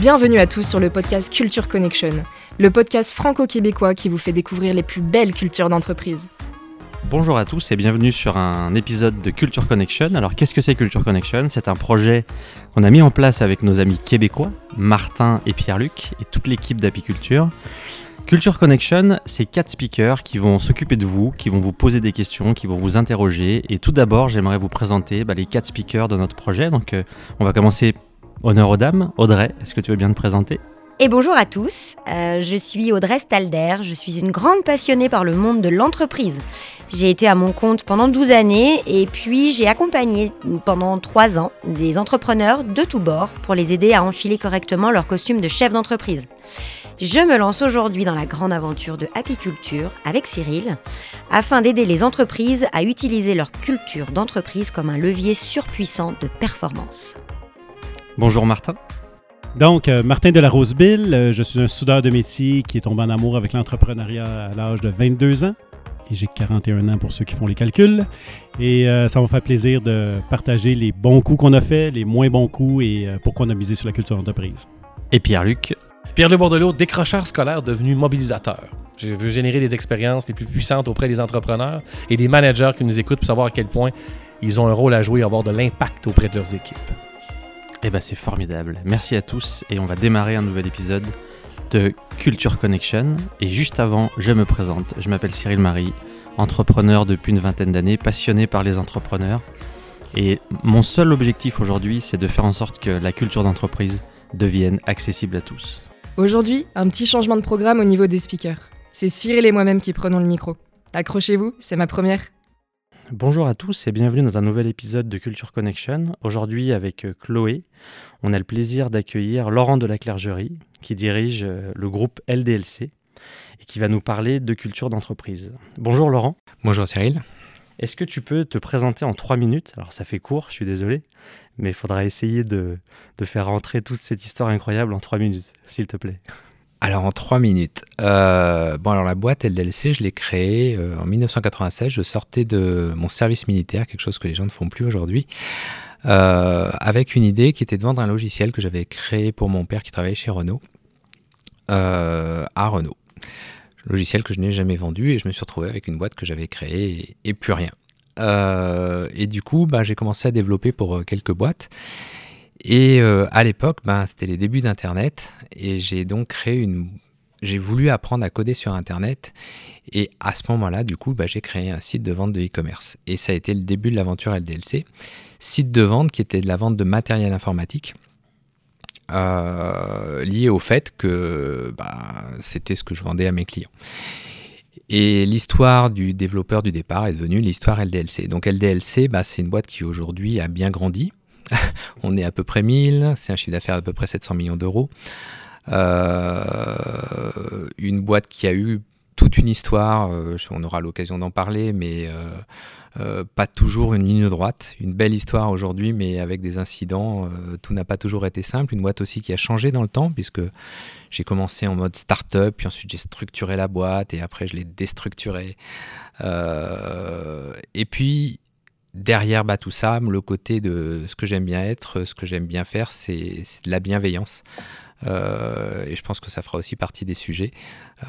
Bienvenue à tous sur le podcast Culture Connection, le podcast franco-québécois qui vous fait découvrir les plus belles cultures d'entreprise. Bonjour à tous et bienvenue sur un épisode de Culture Connection. Alors qu'est-ce que c'est Culture Connection? C'est un projet qu'on a mis en place avec nos amis québécois, Martin et Pierre-Luc, et toute l'équipe d'Apiculture. Culture Connection, c'est quatre speakers qui vont s'occuper de vous, qui vont vous poser des questions, qui vont vous interroger. Et tout d'abord, j'aimerais vous présenter bah, les quatre speakers de notre projet. Donc, euh, on va commencer Honneur aux dames. Audrey, est-ce que tu veux bien te présenter? Et bonjour à tous, euh, je suis Audrey Stalder, je suis une grande passionnée par le monde de l'entreprise. J'ai été à mon compte pendant 12 années et puis j'ai accompagné pendant 3 ans des entrepreneurs de tous bords pour les aider à enfiler correctement leur costume de chef d'entreprise. Je me lance aujourd'hui dans la grande aventure de apiculture avec Cyril afin d'aider les entreprises à utiliser leur culture d'entreprise comme un levier surpuissant de performance. Bonjour Martin. Donc, euh, Martin de la Rosebille, euh, je suis un soudeur de métier qui est tombé en amour avec l'entrepreneuriat à l'âge de 22 ans. Et j'ai 41 ans pour ceux qui font les calculs. Et euh, ça va me faire plaisir de partager les bons coups qu'on a fait, les moins bons coups et pourquoi on a misé sur la culture d'entreprise. Et Pierre-Luc? Pierre-Luc Bordelot, décrocheur scolaire devenu mobilisateur. Je veux générer des expériences les plus puissantes auprès des entrepreneurs et des managers qui nous écoutent pour savoir à quel point ils ont un rôle à jouer et avoir de l'impact auprès de leurs équipes. Eh ben c'est formidable. Merci à tous et on va démarrer un nouvel épisode de Culture Connection. Et juste avant, je me présente. Je m'appelle Cyril Marie, entrepreneur depuis une vingtaine d'années, passionné par les entrepreneurs. Et mon seul objectif aujourd'hui, c'est de faire en sorte que la culture d'entreprise devienne accessible à tous. Aujourd'hui, un petit changement de programme au niveau des speakers. C'est Cyril et moi-même qui prenons le micro. Accrochez-vous, c'est ma première. Bonjour à tous et bienvenue dans un nouvel épisode de Culture Connection. Aujourd'hui avec euh, Chloé, on a le plaisir d'accueillir Laurent de la Clergerie qui dirige euh, le groupe LDLC et qui va nous parler de culture d'entreprise. Bonjour Laurent. Bonjour Cyril. Est-ce que tu peux te présenter en trois minutes? Alors ça fait court, je suis désolé, mais il faudra essayer de, de faire rentrer toute cette histoire incroyable en trois minutes, s'il te plaît. Alors en trois minutes. Euh, bon alors la boîte LDLC, je l'ai créée euh, en 1996. Je sortais de mon service militaire, quelque chose que les gens ne font plus aujourd'hui, euh, avec une idée qui était de vendre un logiciel que j'avais créé pour mon père qui travaillait chez Renault, à Renault. Logiciel que je n'ai jamais vendu et je me suis retrouvé avec une boîte que j'avais créée et, plus rien. et du coup, bah, j'ai commencé à développer pour quelques boîtes. Et euh, à l'époque, ben, c'était les débuts d'Internet et j'ai donc créé une... J'ai voulu apprendre à coder sur Internet et à ce moment-là, du coup, ben, j'ai créé un site de vente de e-commerce. Et ça a été le début de l'aventure LDLC. Site de vente qui était de la vente de matériel informatique. Euh, lié au fait que ben, c'était ce que je vendais à mes clients. Et l'histoire du développeur du départ est devenue l'histoire LDLC. Donc LDLC, c'est une boîte qui aujourd'hui a bien grandi. on est à peu près 1000, c'est un chiffre d'affaires d'à peu près 700 millions d'euros. Euh, une boîte qui a eu toute une histoire, euh, on aura l'occasion d'en parler, mais euh, pas toujours une ligne droite. Une belle histoire aujourd'hui, mais avec des incidents, tout n'a pas toujours été simple. Une boîte aussi qui a changé dans le temps, puisque j'ai commencé en mode start-up, puis ensuite j'ai structuré la boîte, et après je l'ai déstructurée. et puis derrière bah, tout ça, le côté de ce que j'aime bien être, ce que j'aime bien faire, c'est de la bienveillance. Euh, et je pense que ça fera aussi partie des sujets.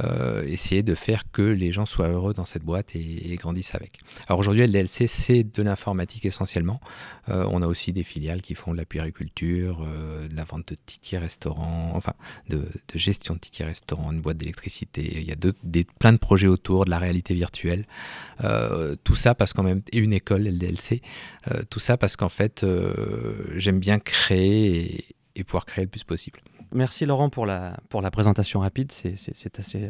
Euh, essayer de faire que les gens soient heureux dans cette boîte et, grandissent avec. Alors aujourd'hui, LDLC, c'est de l'informatique essentiellement. Euh, on a aussi des filiales qui font de la puériculture, de la vente de tickets restaurants, enfin de, gestion de tickets restaurants, une boîte d'électricité. Il y a des, plein de projets autour de la réalité virtuelle. tout ça parce qu'en même une école LDLC. tout ça parce qu'en fait, j'aime bien créer et pouvoir créer le plus possible. Merci Laurent pour la, présentation rapide. C'est euh,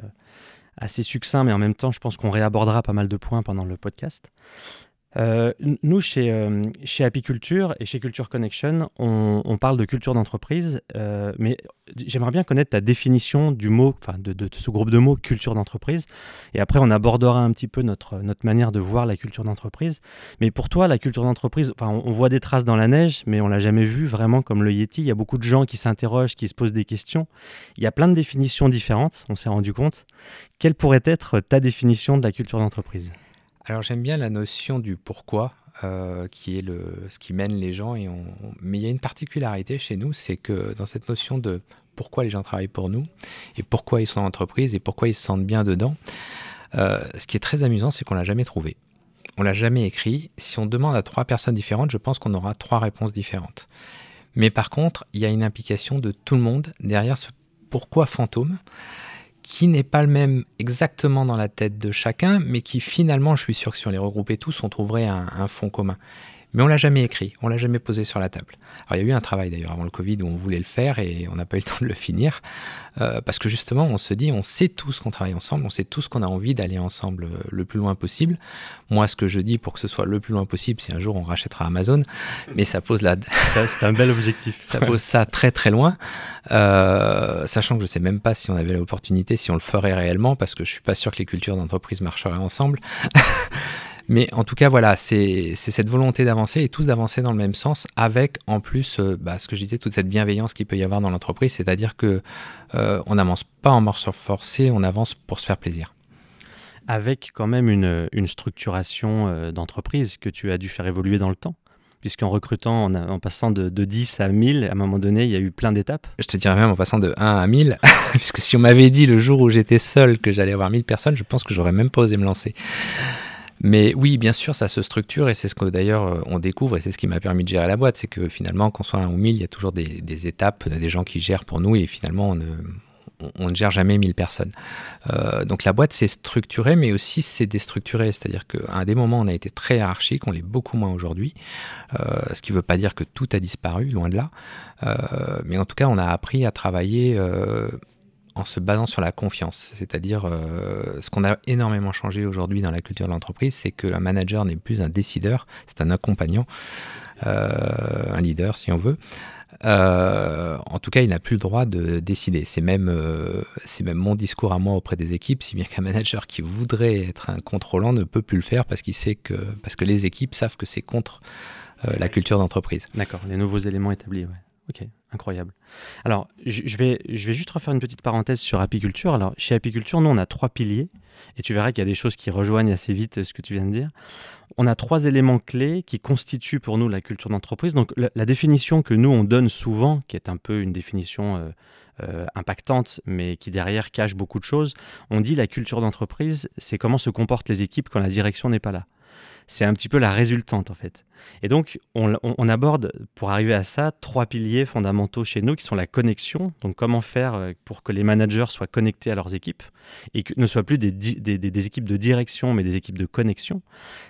assez succinct, mais en même temps, je pense qu'on réabordera pas mal de points pendant le podcast. Euh, nous, chez, euh, chez Apiculture et chez Culture Connection, on, parle de culture d'entreprise, euh, mais j'aimerais bien connaître ta définition du mot, enfin de, ce groupe de mots culture d'entreprise. Et après, on abordera un petit peu notre, notre manière de voir la culture d'entreprise. Mais pour toi, la culture d'entreprise, enfin, on, voit des traces dans la neige, mais on l'a jamais vu vraiment comme le Yeti. Il y a beaucoup de gens qui s'interrogent, qui se posent des questions. Il y a plein de définitions différentes, on s'est rendu compte. Quelle pourrait être ta définition de la culture d'entreprise? Alors j'aime bien la notion du pourquoi, euh, qui est le, ce qui mène les gens. Et on, mais il y a une particularité chez nous, c'est que dans cette notion de pourquoi les gens travaillent pour nous et pourquoi ils sont en entreprise et pourquoi ils se sentent bien dedans. Euh, ce qui est très amusant, c'est qu'on l'a jamais trouvé. On l'a jamais écrit. Si on demande à trois personnes différentes, je pense qu'on aura trois réponses différentes. Mais par contre, il y a une implication de tout le monde derrière ce pourquoi fantôme qui n'est pas le même exactement dans la tête de chacun, mais qui finalement, je suis sûr que si on les regroupait tous, on trouverait un fond commun. Mais on l'a jamais écrit, on l'a jamais posé sur la table. Alors il y a eu un travail d'ailleurs avant le Covid où on voulait le faire et on n'a pas eu le temps de le finir euh, parce que justement on se dit on sait tous qu'on travaille ensemble, on sait tous qu'on a envie d'aller ensemble euh, le plus loin possible. Moi ce que je dis pour que ce soit le plus loin possible, si un jour on rachètera Amazon, mais ça pose la c'est un bel objectif. ça pose ça très très loin, euh, sachant que je sais même pas si on avait l'opportunité, si on le ferait réellement parce que je suis pas sûr que les cultures d'entreprise marcheraient ensemble. Mais en tout cas, voilà, c'est cette volonté d'avancer et tous d'avancer dans le même sens, avec en plus, euh, bah, ce que je disais, toute cette bienveillance qu'il peut y avoir dans l'entreprise, c'est-à-dire que euh, on n'avance pas en morceaux forcés, on avance pour se faire plaisir. Avec quand même une, une structuration euh, d'entreprise que tu as dû faire évoluer dans le temps puisqu'en recrutant, en, en passant de, de, 10 à 1000, à un moment donné, il y a eu plein d'étapes. Je te dirais même en passant de 1 à 1000, puisque si on m'avait dit le jour où j'étais seul que j'allais avoir 1000 personnes, je pense que j'aurais même pas osé me lancer. Mais oui, bien sûr, ça se structure et c'est ce que d'ailleurs euh, on découvre et c'est ce qui m'a permis de gérer la boîte. C'est que finalement, qu'on soit un ou mille, il y a toujours des, étapes, des gens qui gèrent pour nous et finalement, on ne, gère jamais 1000 personnes. Euh, donc la boîte s'est structurée, mais aussi s'est déstructurée. C'est-à-dire qu'à un des moments, on a été très hiérarchique, on l'est beaucoup moins aujourd'hui. Euh, ce qui ne veut pas dire que tout a disparu, loin de là. mais en tout cas, on a appris à travailler en se basant sur la confiance. C'est-à-dire, euh, ce qu'on a énormément changé aujourd'hui dans la culture de l'entreprise, c'est que un manager n'est plus un décideur, c'est un accompagnant, euh, un leader si on veut. Euh, en tout cas, il n'a plus le droit de décider. C'est même, c'est même mon discours à moi auprès des équipes, si bien qu'un manager qui voudrait être un contrôlant ne peut plus le faire parce qu'il sait que, parce que les équipes savent que c'est contre la culture d'entreprise. D'accord, les nouveaux éléments établis. Ouais. Ok, incroyable. Alors, je vais, je vais juste refaire une petite parenthèse sur apiculture. Alors, chez apiculture, nous, on a trois piliers, et tu verras qu'il y a des choses qui rejoignent assez vite ce que tu viens de dire. On a trois éléments clés qui constituent pour nous la culture d'entreprise. Donc, la, définition que nous, on donne souvent, qui est un peu une définition euh, euh, impactante, mais qui derrière cache beaucoup de choses, on dit la culture d'entreprise, c'est comment se comportent les équipes quand la direction n'est pas là c'est un petit peu la résultante en fait. Et donc, on, aborde, pour arriver à ça, trois piliers fondamentaux chez nous qui sont la connexion. Donc, comment faire euh, pour que les managers soient connectés à leurs équipes et que ne soient plus des, équipes de direction, mais des équipes de connexion.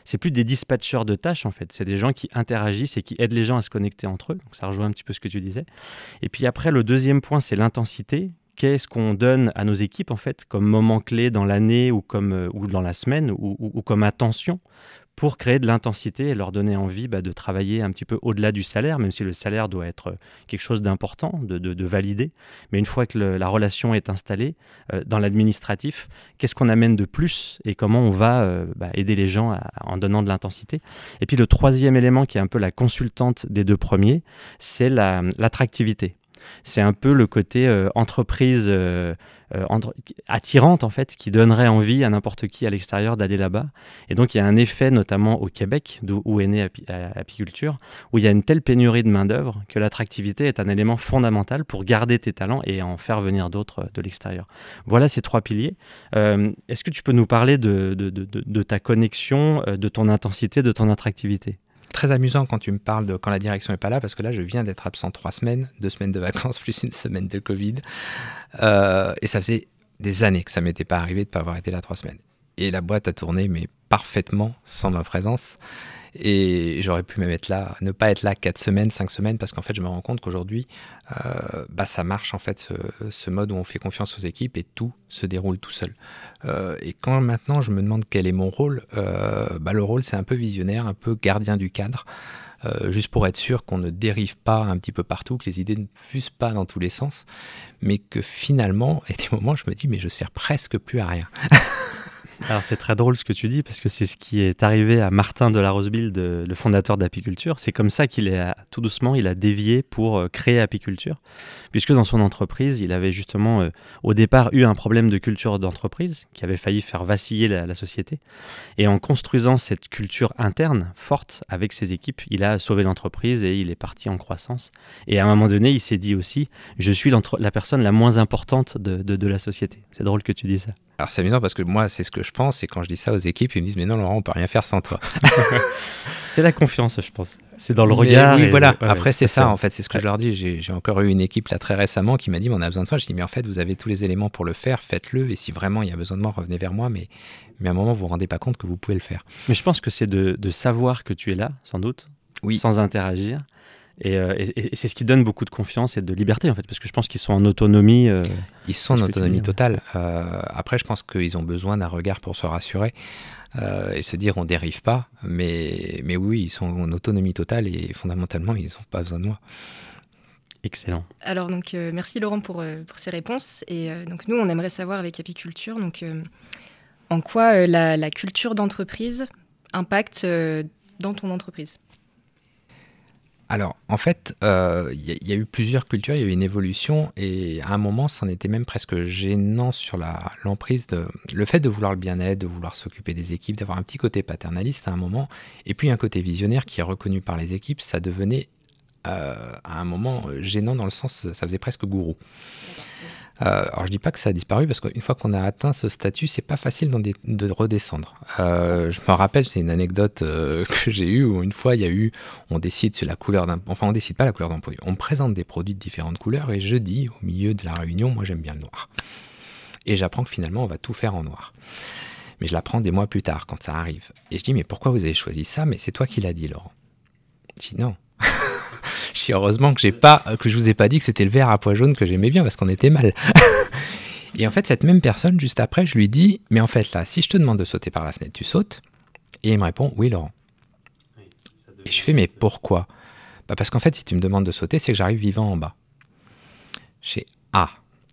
C'est plus des dispatchers de tâches, en fait. C'est des gens qui interagissent et qui aident les gens à se connecter entre eux. Donc, ça rejoint un petit peu ce que tu disais. Et puis après, le deuxième point, c'est l'intensité qu'est-ce qu'on donne à nos équipes en fait comme moment clé dans l'année ou comme euh, ou dans la semaine ou, comme attention pour créer de l'intensité et leur donner envie bah, de travailler un petit peu au-delà du salaire, même si le salaire doit être euh, quelque chose d'important, de, de, valider. Mais une fois que la relation est installée, euh, dans l'administratif, qu'est-ce qu'on amène de plus et comment on va euh, bah, aider les gens en donnant de l'intensité? Et puis le troisième élément qui est un peu la consultante des deux premiers, c'est l'attractivité. C'est un peu le côté entreprise euh, attirante en fait, qui donnerait envie à n'importe qui à l'extérieur d'aller là-bas. Et donc il y a un effet notamment au Québec, d'où est née Apiculture, où il y a une telle pénurie de main-d'œuvre que l'attractivité est un élément fondamental pour garder tes talents et en faire venir d'autres de l'extérieur. Voilà ces trois piliers. Euh, est-ce que tu peux nous parler de, ta connexion, euh, de ton intensité, de ton attractivité? Très amusant quand tu me parles de quand la direction n'est pas là, parce que là, je viens d'être absent trois semaines, deux semaines de vacances plus une semaine de Covid. Euh, et ça faisait des années que ça m'était pas arrivé de ne pas avoir été là trois semaines. Et la boîte a tourné, mais parfaitement sans ma présence. Et j'aurais pu même être là, ne pas être là 4 semaines, 5 semaines, parce qu'en fait, je me rends compte qu'aujourd'hui, euh, bah, ça marche en fait, ce, mode où on fait confiance aux équipes et tout se déroule tout seul. Euh, et quand maintenant je me demande quel est mon rôle, euh, bah, le rôle c'est un peu visionnaire, un peu gardien du cadre. juste pour être sûr qu'on ne dérive pas un petit peu partout, que les idées ne fusent pas dans tous les sens, mais que finalement, à des moments, je me dis, mais je sers presque plus à rien. Alors c'est très drôle ce que tu dis parce que c'est ce qui est arrivé à Martin de la Roseville, le fondateur d'Apiculture. C'est comme ça qu'il est tout doucement, il a dévié pour euh, créer Apiculture, puisque dans son entreprise, il avait justement euh, au départ eu un problème de culture d'entreprise qui avait failli faire vaciller la, société. Et en construisant cette culture interne forte avec ses équipes, il a sauvé l'entreprise et il est parti en croissance. Et à un moment donné, il s'est dit aussi, je suis la personne la moins importante de, de la société. C'est drôle que tu dis ça. Alors c'est amusant parce que moi, c'est ce que pense, et quand je dis ça aux équipes, ils me disent Mais non, Laurent, on peut rien faire sans toi. c'est la confiance, je pense. C'est dans le regard. Oui, voilà. Après, c'est ça, en fait, c'est ce que je leur dis. J'ai encore eu une équipe là très récemment qui m'a dit mais On a besoin de toi. Je dis Mais en fait, vous avez tous les éléments pour le faire, faites-le, et si vraiment il y a besoin de moi, revenez vers moi. Mais, mais à un moment, vous vous rendez pas compte que vous pouvez le faire. Mais je pense que c'est de, de savoir que tu es là, sans doute, oui. sans interagir euh, et, c'est ce qui donne beaucoup de confiance et de liberté, en fait, parce que je pense qu'ils sont en autonomie. Euh, ils sont en autonomie totale. Euh, après, je pense qu'ils ont besoin d'un regard pour se rassurer et se dire on dérive pas. Mais, mais oui, ils sont en autonomie totale et fondamentalement, ils n'ont pas besoin de moi. Excellent. Alors, donc, merci Laurent pour, pour ces réponses. Et donc, nous, on aimerait savoir avec Apiculture, donc, en quoi la, la, culture d'entreprise impacte dans ton entreprise? Alors, en fait, il euh, y, a eu plusieurs cultures, il y a eu une évolution, et à un moment, c'en était même presque gênant sur l'emprise de le fait de vouloir le bien-être, de vouloir s'occuper des équipes, d'avoir un petit côté paternaliste à un moment, et puis un côté visionnaire qui est reconnu par les équipes, ça devenait euh, à un moment gênant dans le sens, ça faisait presque gourou. Euh, alors je dis pas que ça a disparu parce qu'une fois qu'on a atteint ce statut, c'est pas facile de redescendre. Euh, je me rappelle, c'est une anecdote euh, que j'ai eue où une fois il y a eu, on décide sur la couleur d'un, enfin on décide pas la couleur d'un produit, on présente des produits de différentes couleurs et je dis au milieu de la réunion, moi j'aime bien le noir. Et j'apprends que finalement on va tout faire en noir. Mais je l'apprends des mois plus tard quand ça arrive. Et je dis mais pourquoi vous avez choisi ça? Mais c'est toi qui l'as dit Laurent. Je dis non, je suis heureusement que j'ai pas, que je vous ai pas dit que c'était le vert à pois jaune que j'aimais bien parce qu'on était mal. et en fait, cette même personne, juste après, je lui dis, mais en fait là, si je te demande de sauter par la fenêtre, tu sautes? Et il me répond, oui Laurent. Et je fais, mais pourquoi? Bah Parce qu'en fait, si tu me demandes de sauter, c'est que j'arrive vivant en bas. J'ai ah.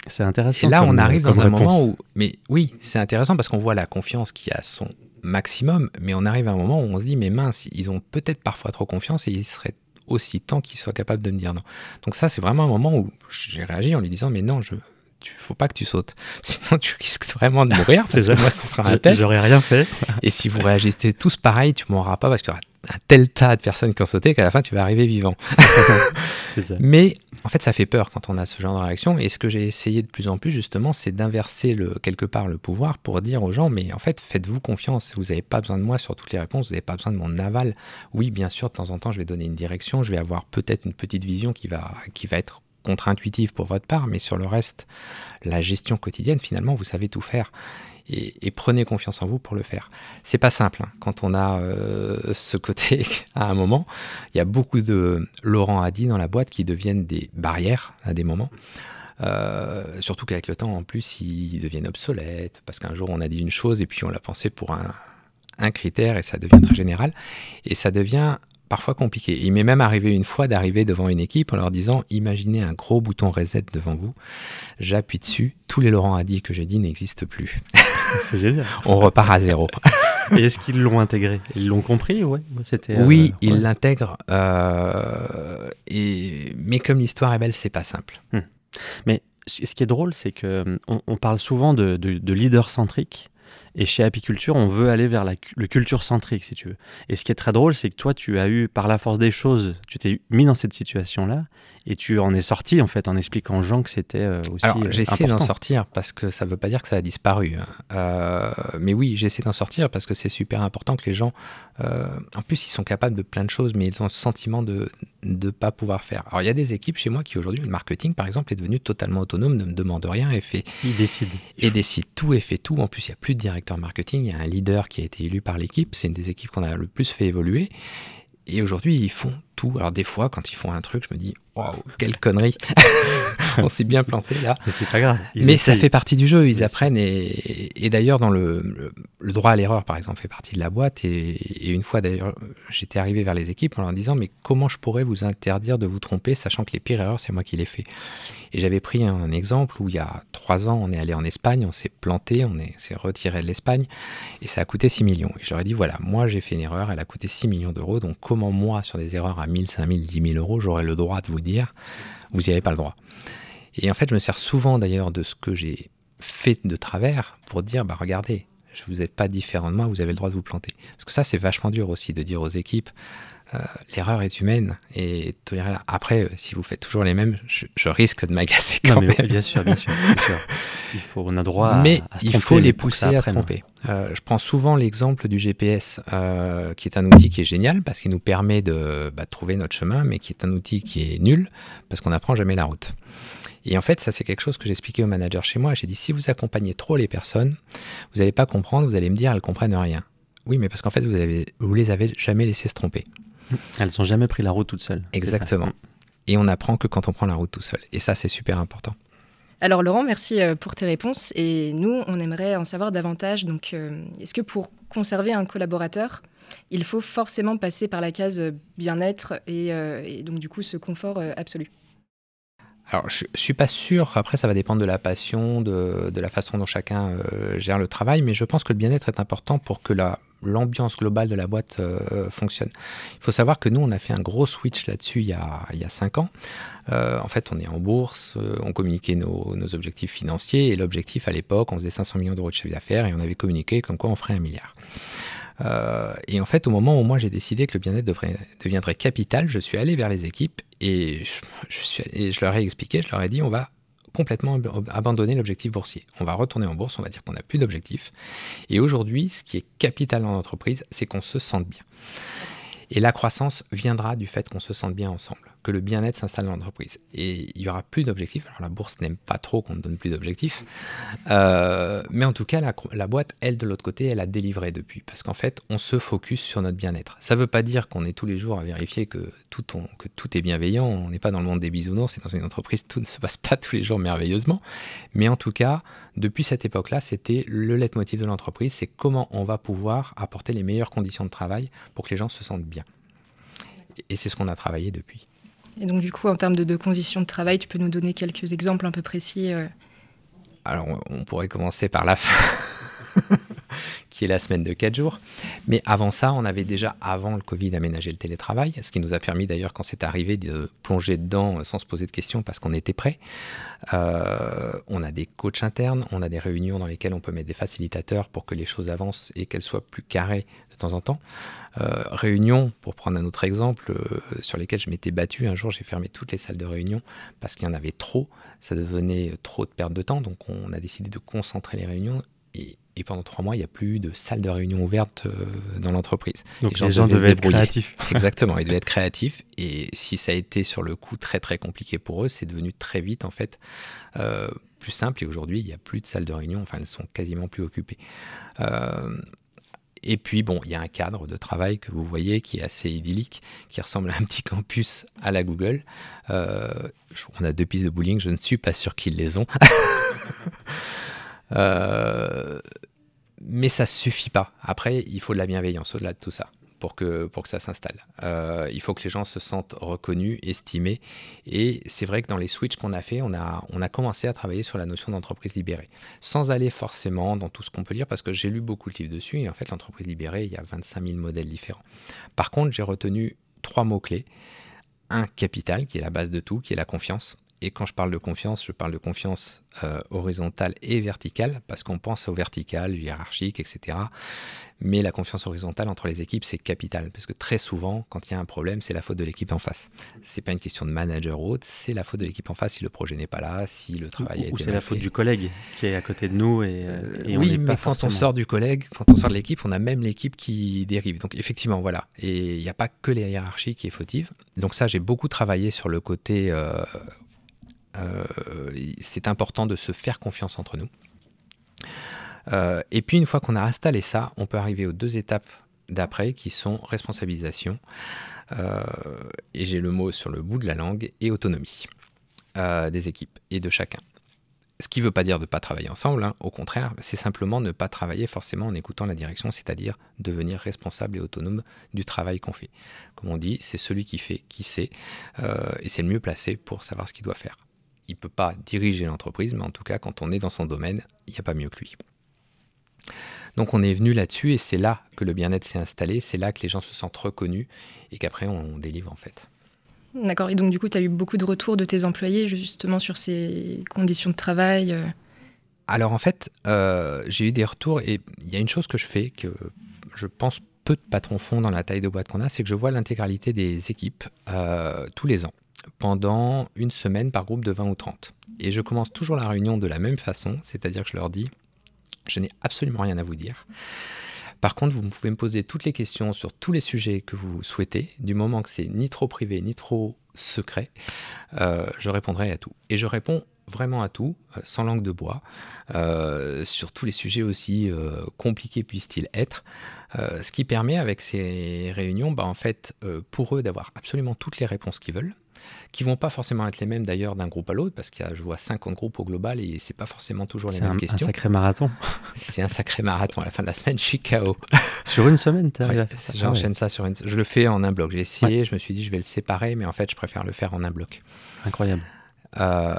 C'est intéressant. Et là, on arrive dans un moment où, mais oui, c'est intéressant parce qu'on voit la confiance qui a son maximum, mais on arrive à un moment où on se dit, mais mince, ils ont peut-être parfois trop confiance et ils seraient aussi tant qu'il soit capable de me dire non. Donc ça, c'est vraiment un moment où j'ai réagi en lui disant mais non, je tu faut pas que tu sautes, sinon tu risques vraiment de mourir. Parce que moi, ça sera un test. J'aurais rien fait. Et si vous réagissez tous pareil, tu mourras pas parce qu'il y aura un tel tas de personnes qui ont sauté qu'à la fin tu vas arriver vivant. ça. Mais en fait, ça fait peur quand on a ce genre de réaction. Et ce que j'ai essayé de plus en plus, justement, c'est d'inverser le, quelque part le pouvoir pour dire aux gens, mais en fait, faites-vous confiance. Vous n'avez pas besoin de moi sur toutes les réponses. Vous n'avez pas besoin de mon aval. Oui, bien sûr, de temps en temps, je vais donner une direction. Je vais avoir peut-être une petite vision qui va, qui va être contre-intuitive pour votre part, mais sur le reste, la gestion quotidienne, finalement, vous savez tout faire et, prenez confiance en vous pour le faire. C'est pas simple hein. quand on a euh, ce côté à un moment. Il y a beaucoup de Laurent a dans la boîte qui deviennent des barrières à des moments. Euh, surtout qu'avec le temps, en plus, ils deviennent obsolètes parce qu'un jour on a dit une chose et puis on l'a pensé pour un, un critère et ça devient très général et ça devient parfois compliqué. Il m'est même arrivé une fois d'arriver devant une équipe en leur disant imaginez un gros bouton reset devant vous, j'appuie dessus, tous les Laurent a dit que j'ai dit n'existent plus. C'est génial. On repart à zéro. Et est-ce qu'ils l'ont intégré? Ils l'ont compris? Ouais, C'était, Oui, euh, ils l'intègrent. Euh, et... Mais comme l'histoire est belle, c'est pas simple. Hmm. Mais ce qui est drôle, c'est que on, parle souvent de, de, de leader centrique. Et chez Apiculture, on veut aller vers le culture centrique, si tu veux. Et ce qui est très drôle, c'est que toi, tu as eu, par la force des choses, tu t'es mis dans cette situation-là, et tu en es sorti, en fait, en expliquant aux gens que c'était euh, aussi. Alors, euh, j'essaie d'en sortir, parce que ça ne veut pas dire que ça a disparu. Hein. Euh, mais oui, j'essaie d'en sortir, parce que c'est super important que les gens. en plus, ils sont capables de plein de choses, mais ils ont le sentiment de ne pas pouvoir faire. Alors, il y a des équipes chez moi qui, aujourd'hui, le marketing, par exemple, est devenu totalement autonome, ne me demande rien et fait. Il décide. Et décide tout et fait tout. En plus, il n'y a plus de directeur marketing, il y a un leader qui a été élu par l'équipe, c'est une des équipes qu'on a le plus fait évoluer. Et aujourd'hui, ils font tout. Alors des fois, quand ils font un truc, je me dis, waouh, quelle connerie On s'est bien planté là. Mais c'est pas grave. Mais ça fait partie du jeu, ils apprennent. Et, d'ailleurs, dans le, le droit à l'erreur, par exemple, fait partie de la boîte. Et, une fois, d'ailleurs, j'étais arrivé vers les équipes en leur disant, mais comment je pourrais vous interdire de vous tromper, sachant que les pires erreurs, c'est moi qui les fais? Et j'avais pris un exemple où il y a trois ans, on est allé en Espagne, on s'est planté, on s'est retiré de l'Espagne, et ça a coûté 6 millions. Et je leur ai dit, voilà, moi j'ai fait une erreur, elle a coûté 6 millions d'euros, donc comment moi, sur des erreurs à 1000, 5000, 10 000 euros, j'aurais le droit de vous dire, vous n'y avez pas le droit. Et en fait, je me sers souvent d'ailleurs de ce que j'ai fait de travers pour dire, bah regardez, vous n'êtes pas différent de moi, vous avez le droit de vous planter. Parce que ça, c'est vachement dur aussi de dire aux équipes, euh, l'erreur est humaine et tolérer Après, euh, si vous faites toujours les mêmes, je, risque de m'agacer quand même. Bien sûr, bien sûr, Il faut, on a droit mais à, il faut les pousser à se tromper. Euh, je prends souvent l'exemple du GPS, qui est un outil qui est génial parce qu'il nous permet de, bah, de trouver notre chemin, mais qui est un outil qui est nul parce qu'on n'apprend jamais la route. Et en fait, ça c'est quelque chose que j'ai expliqué au manager chez moi. J'ai dit, si vous accompagnez trop les personnes, vous n'allez pas comprendre, vous allez me dire, elles comprennent rien. Oui, mais parce qu'en fait, vous, avez, vous les avez jamais laissées se tromper. Elles n'ont jamais pris la route toutes seules. Exactement. Et on n'apprend que quand on prend la route tout seul. Et ça, c'est super important. Alors Laurent, merci euh, pour tes réponses. Et nous, on aimerait en savoir davantage. Donc, euh, est-ce que pour conserver un collaborateur, il faut forcément passer par la case euh, bien-être et, donc du coup ce confort absolu? Alors, je, ne suis pas sûr. Après, ça va dépendre de la passion, de, la façon dont chacun euh, gère le travail, mais je pense que le bien-être est important pour que la l'ambiance globale de la boîte euh, fonctionne. Il faut savoir que nous, on a fait un gros switch là-dessus il, y a, il y a cinq ans. Euh, en fait, on est en bourse, on communiquait nos, nos objectifs financiers, et l'objectif à l'époque, on faisait 500 millions d'euros de chiffre d'affaires, et on avait communiqué comme quoi on ferait un milliard. Euh, et en fait, au moment où moi j'ai décidé que le bien-être deviendrait capital, je suis allé vers les équipes et je, et je leur ai expliqué, je leur ai dit on va complètement abandonner l'objectif boursier. On va retourner en bourse, on va dire qu'on n'a plus d'objectif. Et aujourd'hui, ce qui est capital dans l'entreprise, c'est qu'on se sente bien. Et la croissance viendra du fait qu'on se sente bien ensemble que le bien-être s'installe dans l'entreprise. Et il y aura plus d'objectifs. Alors la bourse n'aime pas trop qu'on ne donne plus d'objectifs. Euh, mais en tout cas, la, boîte, elle, de l'autre côté, elle a délivré depuis. Parce qu'en fait, on se focus sur notre bien-être. Ça ne veut pas dire qu'on est tous les jours à vérifier que tout, que tout est bienveillant. On n'est pas dans le monde des bisounours. C'est dans une entreprise, tout ne se passe pas tous les jours merveilleusement. Mais en tout cas, depuis cette époque-là, c'était le leitmotiv de l'entreprise. C'est comment on va pouvoir apporter les meilleures conditions de travail pour que les gens se sentent bien. Et c'est ce qu'on a travaillé depuis. Et donc, du coup, en termes de, conditions de travail, tu peux nous donner quelques exemples un peu précis euh Alors, on pourrait commencer par la fin, qui est la semaine de 4 jours. Mais avant ça, on avait déjà, avant le Covid, aménagé le télétravail, ce qui nous a permis d'ailleurs, quand c'est arrivé, de plonger dedans sans se poser de questions parce qu'on était prêt. Euh, on a des coachs internes, on a des réunions dans lesquelles on peut mettre des facilitateurs pour que les choses avancent et qu'elles soient plus carrées de temps en temps. Euh, réunions, pour prendre un autre exemple, euh, sur lesquelles je m'étais battu. Un jour, j'ai fermé toutes les salles de réunion parce qu'il y en avait trop. Ça devenait trop de perte de temps. Donc, on a décidé de concentrer les réunions. Et, pendant trois mois, il n'y a plus de salles de réunion ouvertes euh, dans l'entreprise. Donc, les gens, devaient, être créatifs. Exactement, ils devaient être créatifs. Et si ça a été sur le coup très très compliqué pour eux, c'est devenu très vite en fait plus simple. Et aujourd'hui, il n'y a plus de salles de réunion. Enfin, elles sont quasiment plus occupées. Et puis, bon, il y a un cadre de travail que vous voyez qui est assez idyllique, qui ressemble à un petit campus à la Google. Euh, on a deux pistes de bowling, je ne suis pas sûr qu'ils les ont. euh, mais ça suffit pas. Après, il faut de la bienveillance au-delà de tout ça pour que, pour que ça s'installe. Euh, il faut que les gens se sentent reconnus, estimés. Et c'est vrai que dans les switches qu'on a fait, on a, on a commencé à travailler sur la notion d'entreprise libérée. Sans aller forcément dans tout ce qu'on peut lire, parce que j'ai lu beaucoup de livres dessus. Et en fait, l'entreprise libérée, il y a 25 000 modèles différents. Par contre, j'ai retenu trois mots-clés. Un capital, qui est la base de tout, qui est la confiance. Et quand je parle de confiance, je parle de confiance euh, horizontale et verticale, parce qu'on pense au vertical, hiérarchique, etc. Mais la confiance horizontale entre les équipes, c'est capital, parce que très souvent, quand il y a un problème, c'est la faute de l'équipe en face. C'est pas une question de manager ou autre, c'est la faute de l'équipe en face si le projet n'est pas là, si le travail a été Ou c'est la faute du collègue qui est à côté de nous. Et, euh, et oui, on mais pas quand forcément... on sort du collègue, quand on sort de l'équipe, on a même l'équipe qui dérive. Donc effectivement, voilà. Et il n'y a pas que les hiérarchies qui est fautive. Donc ça, j'ai beaucoup travaillé sur le côté euh, c'est important de se faire confiance entre nous. Euh, et puis une fois qu'on a installé ça, on peut arriver aux deux étapes d'après qui sont responsabilisation, euh, et j'ai le mot sur le bout de la langue, et autonomie des équipes et de chacun. Ce qui ne veut pas dire de ne pas travailler ensemble, hein. au contraire, c'est simplement ne pas travailler forcément en écoutant la direction, c'est-à-dire devenir responsable et autonome du travail qu'on fait. Comme on dit, c'est celui qui fait, qui sait, euh, et c'est le mieux placé pour savoir ce qu'il doit faire. Il ne peut pas diriger l'entreprise, mais en tout cas, quand on est dans son domaine, il n'y a pas mieux que lui. Donc on est venu là-dessus et c'est là que le bien-être s'est installé, c'est là que les gens se sentent reconnus et qu'après on délivre en fait. D'accord. Et donc, du coup, tu as eu beaucoup de retours de tes employés justement sur ces conditions de travail euh? Alors, en fait, euh, j'ai eu des retours et il y a une chose que je fais que je pense peu de patrons font dans la taille de boîte qu'on a, c'est que je vois l'intégralité des équipes euh, tous les ans pendant une semaine par groupe de 20 ou 30. Et je commence toujours la réunion de la même façon, c'est-à-dire que je leur dis, je n'ai absolument rien à vous dire. Par contre, vous pouvez me poser toutes les questions sur tous les sujets que vous souhaitez, du moment que c'est ni trop privé ni trop secret, euh, je répondrai à tout. Et je réponds vraiment à tout, euh, sans langue de bois, euh, sur tous les sujets aussi compliqués puissent-ils être. ce qui permet avec ces réunions, bah, en fait, pour eux d'avoir absolument toutes les réponses qu'ils veulent qui vont pas forcément être les mêmes d'ailleurs d'un groupe à l'autre, parce qu'il y a, je vois 50 groupes au global et c'est pas forcément toujours les mêmes un, questions. C'est un sacré marathon. c'est un sacré marathon. À la fin de la semaine, je suis KO. sur une semaine, tu ouais, J'enchaîne ça sur une. Je le fais en un bloc. J'ai essayé, je me suis dit, je vais le séparer, mais en fait, je préfère le faire en un bloc. Incroyable. Euh,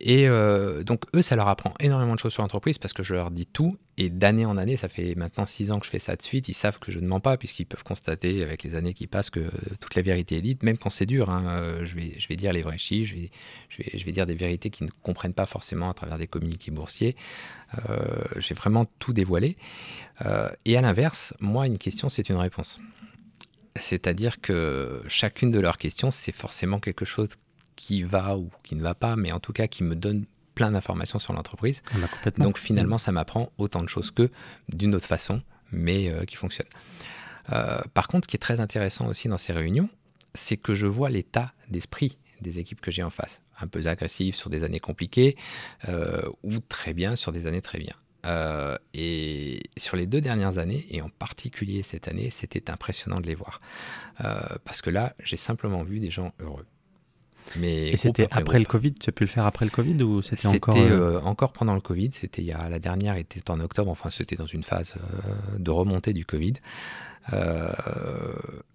et euh, donc, eux, ça leur apprend énormément de choses sur l'entreprise parce que je leur dis tout. Et d'année en année, ça fait maintenant six ans que je fais ça de suite. Ils savent que je ne mens pas puisqu'ils peuvent constater avec les années qui passent que toute la vérité est dite, même quand c'est dur. Hein, euh, je, vais, je vais dire les vrais chiffres, je vais, je, vais, je vais dire des vérités qu'ils ne comprennent pas forcément à travers des communiqués boursiers. Euh, J'ai vraiment tout dévoilé. Euh, et à l'inverse, moi, une question, c'est une réponse. C'est-à-dire que chacune de leurs questions, c'est forcément quelque chose qui va ou qui ne va pas, mais en tout cas qui me donne plein d'informations sur l'entreprise. Ah bah, Donc finalement, ça m'apprend autant de choses que d'une autre façon, mais euh, qui fonctionne. Euh, par contre, ce qui est très intéressant aussi dans ces réunions, c'est que je vois l'état d'esprit des équipes que j'ai en face. Un peu agressif sur des années compliquées euh, ou très bien sur des années très bien. et sur les deux dernières années, et en particulier cette année, c'était impressionnant de les voir. parce que là, j'ai simplement vu des gens heureux. Mais et c'était après, le Covid? Tu as pu le faire après le Covid ou c'était encore euh, euh, encore pendant le Covid? C'était la dernière était en octobre. Enfin, c'était dans une phase euh, de remontée du Covid.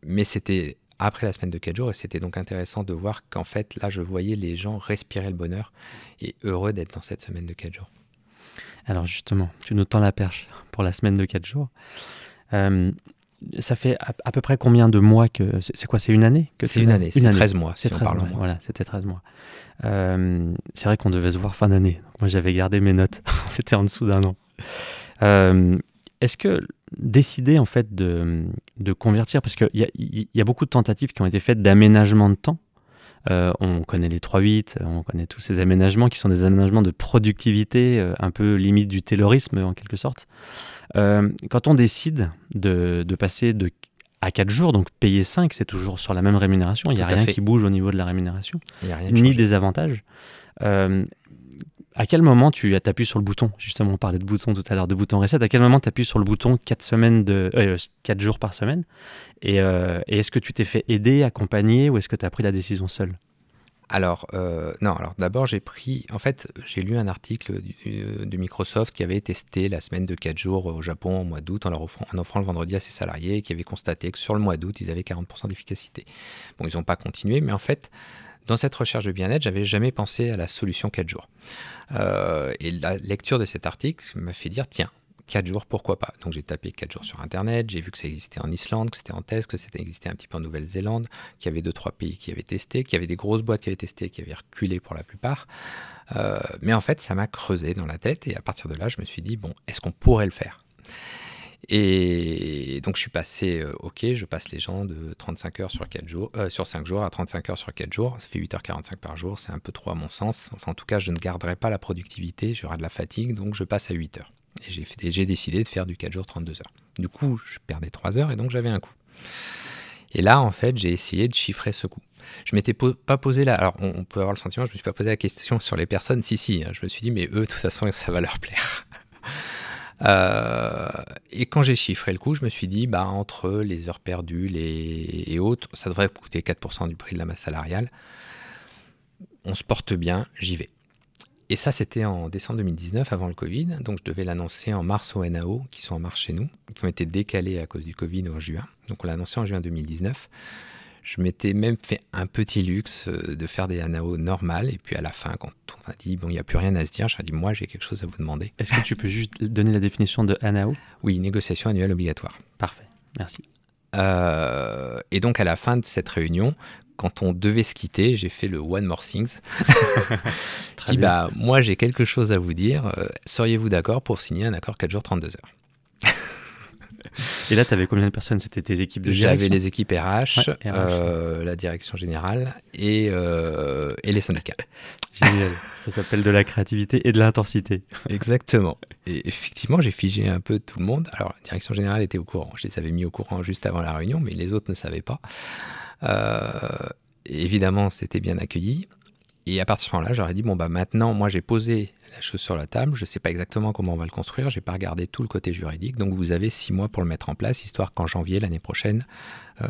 mais c'était après la semaine de 4 jours et c'était donc intéressant de voir qu'en fait là je voyais les gens respirer le bonheur et heureux d'être dans cette semaine de 4 jours. Alors justement, tu nous tends la perche pour la semaine de 4 jours ça fait à, peu près combien de mois que. C'est quoi C'est une année que C'est une année, c'est 13 mois. c'est 13 mois. Voilà, c'était 13 mois. Euh, c'est vrai qu'on devait se voir fin d'année. Moi, j'avais gardé mes notes. c'était en dessous d'un an. Euh, est-ce que décider en fait de, de convertir, parce qu'il y a, y a beaucoup de tentatives qui ont été faites d'aménagement de temps. Euh, on connaît les 3-8, on connaît tous ces aménagements qui sont des aménagements de productivité, un peu limite du taylorisme en quelque sorte. Euh, quand on décide de, passer de, à 4 jours, donc payer 5, c'est toujours sur la même rémunération. Il n'y a rien qui bouge au niveau de la rémunération, ni des avantages. Euh, à quel moment tu appuies sur le bouton? Justement, on parlait de bouton tout à l'heure, de bouton reset. À quel moment tu appuies sur le bouton 4, semaines de, 4 euh, jours par semaine? Et, et est-ce que tu t'es fait aider, accompagner, ou est-ce que tu as pris la décision seule? Alors, euh, non, alors d'abord, j'ai pris. En fait, j'ai lu un article de Microsoft qui avait testé la semaine de 4 jours au Japon au mois d'août en, offrant, le vendredi à ses salariés qui avait constaté que sur le mois d'août, ils avaient 40% d'efficacité. Bon, ils n'ont pas continué, mais en fait, dans cette recherche de bien-être, j'avais jamais pensé à la solution 4 jours. Euh, et la lecture de cet article m'a fait dire tiens, 4 jours, pourquoi pas Donc j'ai tapé 4 jours sur Internet, j'ai vu que ça existait en Islande, que c'était en test, que ça existait un petit peu en Nouvelle-Zélande, qu'il y avait 2-3 pays qui avaient testé, qu'il y avait des grosses boîtes qui avaient testé, qui avaient reculé pour la plupart. Euh, mais en fait, ça m'a creusé dans la tête et à partir de là, je me suis dit, bon, est-ce qu'on pourrait le faire? Et donc je suis passé, euh, ok, je passe les gens de 35 heures sur, 4 jours, euh, sur 5 jours à 35 heures sur 4 jours. Ça fait 8h45 par jour, c'est un peu trop à mon sens. Enfin, en tout cas, je ne garderai pas la productivité, j'aurai de la fatigue, donc je passe à 8 heures. Et j'ai décidé de faire du 4 jours 32 heures. Du coup, je perdais 3 heures et donc j'avais un coût. Et là, en fait, j'ai essayé de chiffrer ce coût. Je m'étais pas posé là. Alors, on, peut avoir le sentiment, je me suis pas posé la question sur les personnes. Si, si. Hein. je me suis dit, mais eux, de toute façon, ça va leur plaire. Euh, et quand j'ai chiffré le coût, je me suis dit, bah, entre les heures perdues et autres, ça devrait coûter 4% du prix de la masse salariale. On se porte bien, j'y vais. Et ça, c'était en décembre 2019, avant le Covid. Donc, je devais l'annoncer en mars au NAO, qui sont en mars chez nous, qui ont été décalés à cause du Covid en juin. Donc, on l'a annoncé en juin 2019. Je m'étais même fait un petit luxe euh, de faire des NAO normales. Et puis, à la fin, quand on a dit, bon, il n'y a plus rien à se dire, je dit, moi, j'ai quelque chose à vous demander. Est-ce que tu peux juste donner la définition de NAO Oui, négociation annuelle obligatoire. Parfait, merci. Euh, et donc, à la fin de cette réunion, quand on devait se quitter, j'ai fait le One More Things. je dis, bah, moi, j'ai quelque chose à vous dire. Euh, seriez-vous d'accord pour signer un accord 4 jours, 32 heures? Et là, tu avais combien de personnes? C'était tes équipes de direction? J'avais les équipes RH, euh, la direction générale et, euh, et les syndicats. Génial. Ça s'appelle de la créativité et de l'intensité. Exactement. Et effectivement, j'ai figé un peu tout le monde. Alors, la direction générale était au courant. Je les avais mis au courant juste avant la réunion, mais les autres ne savaient pas. Euh, évidemment, c'était bien accueilli. Et à partir de moment-là, j'aurais dit bon bah maintenant, moi j'ai posé la chose sur la table. Je ne sais pas exactement comment on va le construire. J'ai pas regardé tout le côté juridique. Donc vous avez six mois pour le mettre en place, histoire qu'en janvier l'année prochaine, euh,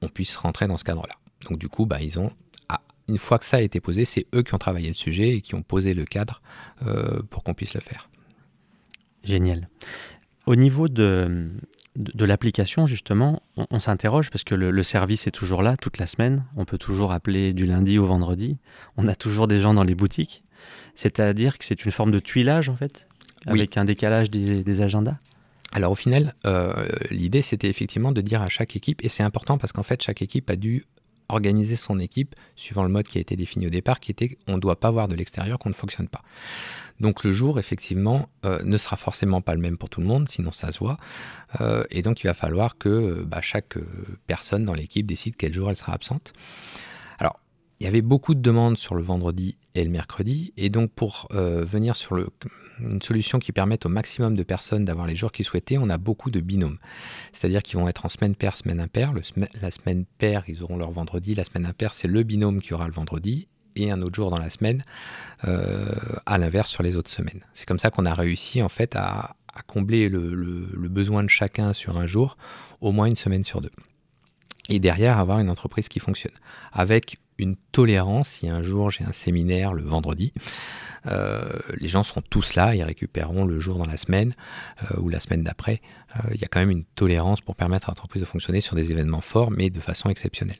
on puisse rentrer dans ce cadre-là. Donc du coup, bah ils ont ah, une fois que ça a été posé, c'est eux qui ont travaillé le sujet et qui ont posé le cadre euh, pour qu'on puisse le faire. Génial. Au niveau de, de, l'application, justement, on, s'interroge parce que le, service est toujours là toute la semaine. On peut toujours appeler du lundi au vendredi. On a toujours des gens dans les boutiques. C'est-à-dire que c'est une forme de tuilage, en fait, avec un décalage des, agendas? Alors au final, euh, l'idée c'était effectivement de dire à chaque équipe, et c'est important parce qu'en fait chaque équipe a dû organiser son équipe suivant le mode qui a été défini au départ, qui était on ne doit pas voir de l'extérieur qu'on ne fonctionne pas. Donc le jour, effectivement, euh, ne sera forcément pas le même pour tout le monde, sinon ça se voit. Euh, et donc il va falloir que bah, chaque euh, personne dans l'équipe décide quel jour elle sera absente. Alors, il y avait beaucoup de demandes sur le vendredi et le mercredi, et donc pour venir sur le, une solution qui permette au maximum de personnes d'avoir les jours qu'ils souhaitaient, on a beaucoup de binômes. C'est-à-dire qu'ils vont être en semaine paire, semaine impaire. Le la semaine paire, ils auront leur vendredi. La semaine impaire, c'est le binôme qui aura le vendredi et un autre jour dans la semaine, euh, à l'inverse sur les autres semaines. C'est comme ça qu'on a réussi en fait à, combler le, besoin de chacun sur un jour, au moins une semaine sur deux. Et derrière, avoir une entreprise qui fonctionne. Avec une tolérance, si un jour j'ai un séminaire le vendredi, euh, les gens seront tous là, ils récupéreront le jour dans la semaine euh, ou la semaine d'après. Euh, il y a quand même une tolérance pour permettre à l'entreprise de fonctionner sur des événements forts, mais de façon exceptionnelle.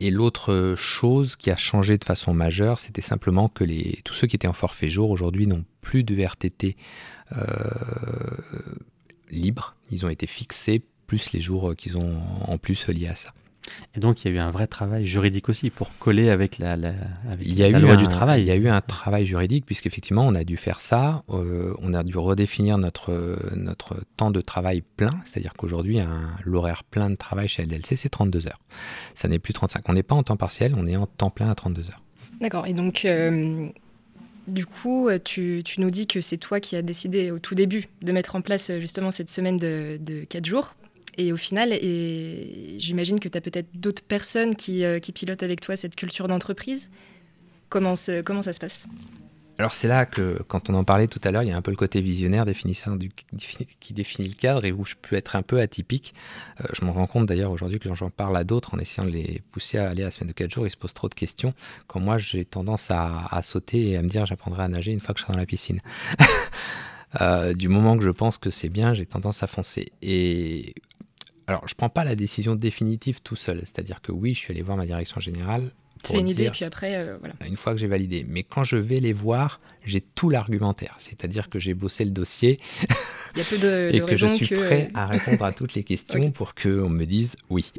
Et l'autre chose qui a changé de façon majeure, c'était simplement que tous ceux qui étaient en forfait jour aujourd'hui n'ont plus de VRTT libre. Ils ont été fixés plus les jours qu'ils ont en plus liés à ça. Et donc, il y a eu un vrai travail juridique aussi pour coller avec la, il y a eu loi un, du travail. Il y a eu un travail juridique, puisqu'effectivement, on a dû faire ça. Euh, on a dû redéfinir notre, notre temps de travail plein. C'est-à-dire qu'aujourd'hui, l'horaire plein de travail chez LDLC, c'est 32 heures. Ça n'est plus 35. On n'est pas en temps partiel, on est en temps plein à 32 heures. D'accord. Et donc. Euh, du coup, tu, tu, nous dis que c'est toi qui as décidé au tout début de mettre en place justement cette semaine de, de 4 jours. Et au final, et j'imagine que tu as peut-être d'autres personnes qui, euh, qui, pilotent avec toi cette culture d'entreprise. Comment, ça se passe? Alors c'est là que, quand on en parlait tout à l'heure, il y a un peu le côté visionnaire définissant qui définit le cadre et où je peux être un peu atypique. Euh, je me rends compte d'ailleurs aujourd'hui que j'en parle à d'autres en essayant de les pousser à aller à la semaine de 4 jours, ils se posent trop de questions. Quand moi j'ai tendance à, sauter et à me dire j'apprendrai à nager une fois que je serai dans la piscine. Euh, du moment que je pense que c'est bien, j'ai tendance à foncer. Et alors, je ne prends pas la décision définitive tout seul. C'est-à-dire que oui, je suis allé voir ma direction générale. C'est une idée, puis après, euh, voilà. Une fois que j'ai validé. Mais quand je vais les voir, j'ai tout l'argumentaire. C'est-à-dire que j'ai bossé le dossier. Il y a peu de, et que je suis prêt à répondre à toutes les questions pour qu'on me dise oui.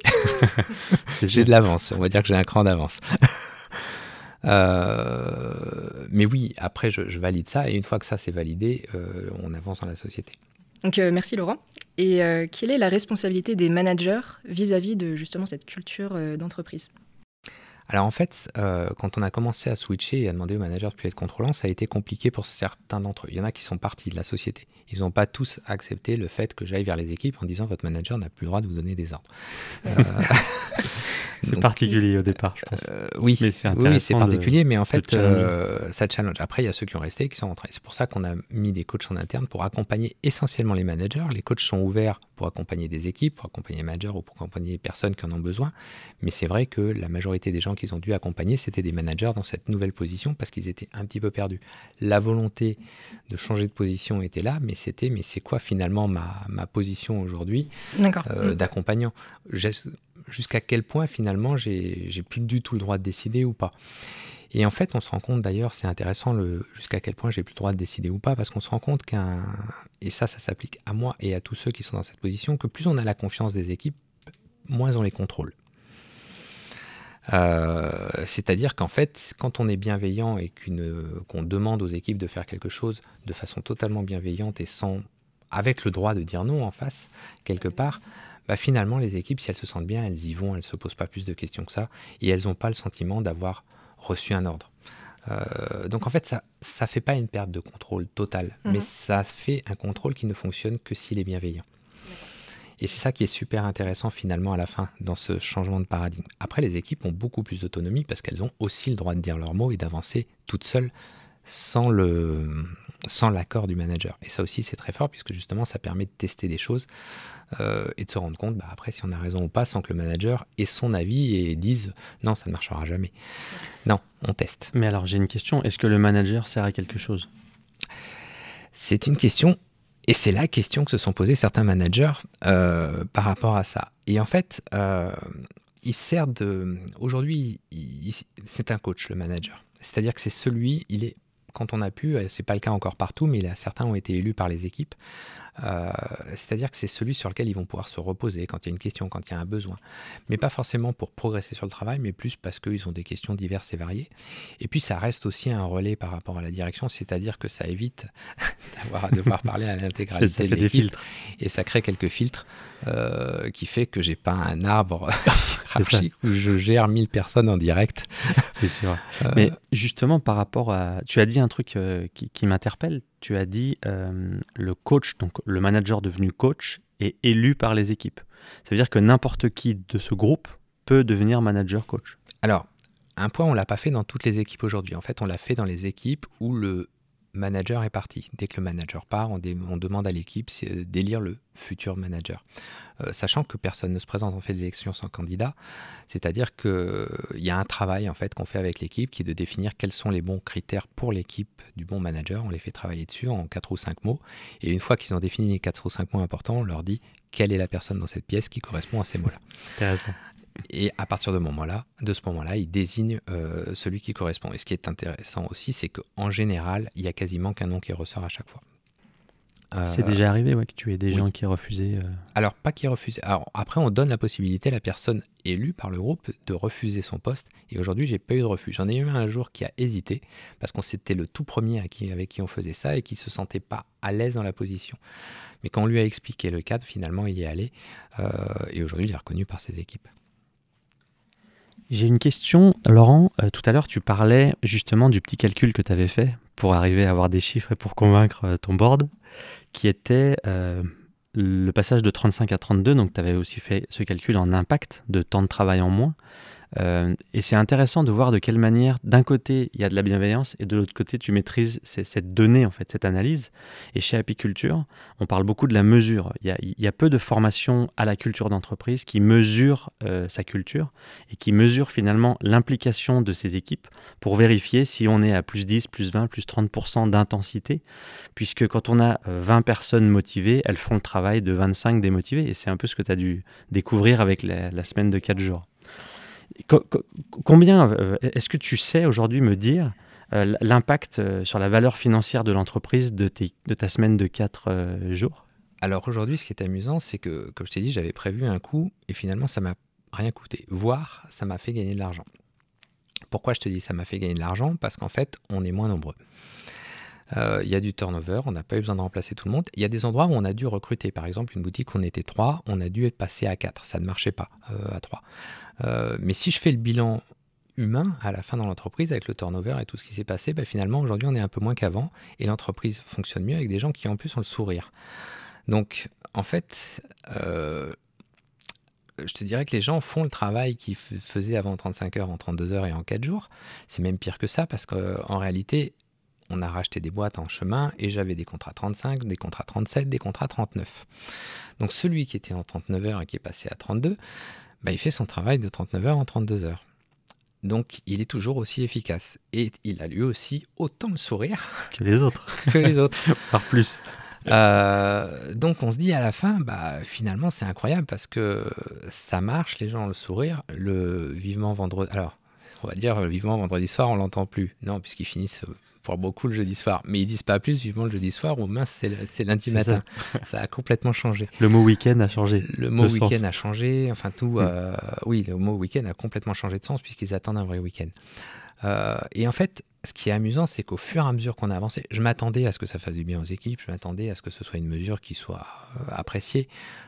j'ai de l'avance. On va dire que j'ai un cran d'avance. Euh, mais oui, après, je, valide ça. Et une fois que ça c'est validé, euh, on avance dans la société. Donc, merci Laurent. Et euh, quelle est la responsabilité des managers vis-à-vis de justement cette culture euh, d'entreprise? Alors en fait, euh, quand on a commencé à switcher et à demander aux managers de plus être contrôlants, ça a été compliqué pour certains d'entre eux. Il y en a qui sont partis de la société. Ils n'ont pas tous accepté le fait que j'aille vers les équipes en disant votre manager n'a plus le droit de vous donner des ordres. C'est Donc, particulier au départ, je pense. euh, oui, Mais c'est oui, c'est de- particulier, mais en fait, challenger. euh, ça challenge. Après, il y a ceux qui ont resté et qui sont rentrés. C'est pour ça qu'on a mis des coachs en interne pour accompagner essentiellement les managers. Les coachs sont ouverts pour accompagner des équipes, pour accompagner les managers ou pour accompagner les personnes qui en ont besoin. Mais c'est vrai que la majorité des gens qu'ils ont dû accompagner, c'était des managers dans cette nouvelle position parce qu'ils étaient un petit peu perdus. La volonté de changer de position était là, mais c'était, mais c'est quoi finalement ma, ma position aujourd'hui euh, Mm. d'accompagnant? Jusqu'à quel point finalement j'ai plus du tout le droit de décider ou pas? Et en fait, on se rend compte d'ailleurs, c'est intéressant le jusqu'à quel point j'ai plus le droit de décider ou pas, parce qu'on se rend compte qu'un et ça, ça s'applique à moi et à tous ceux qui sont dans cette position, que plus on a la confiance des équipes, moins on les contrôle. Euh, C'est-à-dire qu'en fait, quand on est bienveillant et qu'on demande aux équipes de faire quelque chose de façon totalement bienveillante et sans, avec le droit de dire non en face, quelque part, bah finalement, les équipes, si elles se sentent bien, elles y vont, elles ne se posent pas plus de questions que ça, et elles n'ont pas le sentiment d'avoir reçu un ordre. Euh, donc en fait, ça ne fait pas une perte de contrôle totale, Mhm. mais ça fait un contrôle qui ne fonctionne que s'il est bienveillant. Et c'est ça qui est super intéressant finalement à la fin dans ce changement de paradigme. Après, les équipes ont beaucoup plus d'autonomie parce qu'elles ont aussi le droit de dire leurs mots et d'avancer toutes seules sans le sans l'accord du manager. Et ça aussi, c'est très fort puisque justement, ça permet de tester des choses euh, et de se rendre compte, bah, après, si on a raison ou pas, sans que le manager ait son avis et dise non, ça ne marchera jamais. Non, on teste. Mais alors, j'ai une question. Est-ce que le manager sert à quelque chose? C'est une question, et c'est la question que se sont posés certains managers euh, par rapport à ça. Et en fait, euh, il sert de. Aujourd'hui, c'est un coach, le manager. C'est-à-dire que c'est celui, il est. Quand on a pu, euh, c'est pas le cas encore partout, mais certains ont été élus par les équipes. Euh, C'est-à-dire que c'est celui sur lequel ils vont pouvoir se reposer quand il y a une question, quand il y a un besoin. Mais pas forcément pour progresser sur le travail, mais plus parce qu'ils ont des questions diverses et variées. Et puis ça reste aussi un relais par rapport à la direction, c'est-à-dire que ça évite d'avoir à devoir parler à l'intégralité de des l'équipe filtres. et ça crée quelques filtres euh, qui fait que j'ai pas un arbre hiérarchique où je gère 1000 personnes en direct. C'est sûr. Euh, Mais justement, par rapport à. Tu as dit un truc euh, qui, qui m'interpelle. Tu as dit le coach, donc le manager devenu coach, est élu par les équipes. Ça veut dire que n'importe qui de ce groupe peut devenir manager coach. Alors, un point, on l'a pas fait dans toutes les équipes aujourd'hui. En fait, on l'a fait dans les équipes où le manager est parti. Dès que le manager part, on, demande à l'équipe euh, d'élire le futur manager. Euh, sachant que personne ne se présente, on fait l'élection sans candidat. C'est-à-dire qu'il y a un travail en fait qu'on fait avec l'équipe qui est de définir quels sont les bons critères pour l'équipe du bon manager. On les fait travailler dessus en quatre ou cinq mots. Et une fois qu'ils ont défini les quatre ou cinq mots importants, on leur dit quelle est la personne dans cette pièce qui correspond à ces mots-là. Intéressant. Et à partir de, ce moment-là, il désigne euh, celui qui correspond. Et ce qui est intéressant aussi, c'est qu'en général, il y a quasiment qu'un nom qui ressort à chaque fois. Euh, C'est déjà arrivé ouais, que tu aies des oui. gens qui refusaient. euh, Alors, pas qui refuse. Alors, après, on donne la possibilité à la personne élue par le groupe de refuser son poste. Et aujourd'hui, j'ai pas eu de refus. J'en ai eu un jour qui a hésité parce qu'on c'était le tout premier à qui- avec qui on faisait ça et qui se sentait pas à l'aise dans la position. Mais quand on lui a expliqué le cadre, finalement, il y est allé. Euh, et aujourd'hui, il est reconnu par ses équipes. J'ai une question, Laurent. Euh, tout à l'heure, tu parlais justement du petit calcul que tu avais fait pour arriver à avoir des chiffres et pour convaincre euh, ton board, qui était euh, le passage de 35 à 32. Donc, tu avais aussi fait ce calcul en impact de temps de travail en moins. Euh, et c'est intéressant de voir de quelle manière, d'un côté, il y a de la bienveillance et de l'autre côté, tu maîtrises cette donnée, en fait, cette analyse. Et chez Apiculture, on parle beaucoup de la mesure. Il y a, peu de formations à la culture d'entreprise qui mesurent euh, sa culture et qui mesure finalement l'implication de ces équipes pour vérifier si on est à plus 10, plus 20, plus 30% d'intensité, puisque quand on a euh, 20 personnes motivées, elles font le travail de 25 démotivées, et c'est un peu ce que tu as dû découvrir avec la, la semaine de 4 jours. Co- co- combien, euh, est-ce que tu sais aujourd'hui me dire euh, l'impact euh, sur la valeur financière de l'entreprise de ta semaine de 4 jours? Alors aujourd'hui, ce qui est amusant, c'est que, comme je t'ai dit, j'avais prévu un coût et finalement, ça m'a rien coûté. Voire, ça m'a fait gagner de l'argent. Pourquoi je te dis ça m'a fait gagner de l'argent? Parce qu'en fait, on est moins nombreux. Euh, Il y a du turnover, on n'a pas eu besoin de remplacer tout le monde. Il y a des endroits où on a dû recruter. Par exemple, une boutique, on était trois, on a dû être passé à quatre. Ça ne marchait pas euh, à trois. Euh, mais si je fais le bilan humain à la fin dans l'entreprise avec le turnover et tout ce qui s'est passé, bah, finalement aujourd'hui on est un peu moins qu'avant et l'entreprise fonctionne mieux avec des gens qui en plus ont le sourire. Donc en fait, je te dirais que les gens font le travail qu'ils faisaient avant 35 heures en 32 heures et en 4 jours. C'est même pire que ça parce qu'en réalité, on a racheté des boîtes en chemin et j'avais des contrats 35, des contrats 37, des contrats 39. Donc celui qui était en 39 heures et qui est passé à 32, bah, il fait son travail de 39 heures en 32 heures. Donc il est toujours aussi efficace. Et il a lui aussi autant le sourire que les autres. que les autres. Par plus. Euh, donc on se dit à la fin, bah, finalement c'est incroyable parce que ça marche, les gens ont le sourire, le vivement vendredi. Alors, on va dire vivement vendredi soir, on l'entend plus. Non, puisqu'ils finissent pour beaucoup le jeudi soir. Mais ils disent pas plus vivement le jeudi soir ou mince, c'est lundi matin. Ça. a complètement changé. Le mot week-end a changé. Le mot week-end a changé. Enfin, tout. Mm. Euh, oui, le mot week-end a complètement changé de sens puisqu'ils attendent un vrai week-end. Euh, et en fait, ce qui est amusant, c'est qu'au fur et à mesure qu'on a avancé, je m'attendais à ce que ça fasse du bien aux équipes, je m'attendais à ce que ce soit une mesure qui soit euh, appréciée,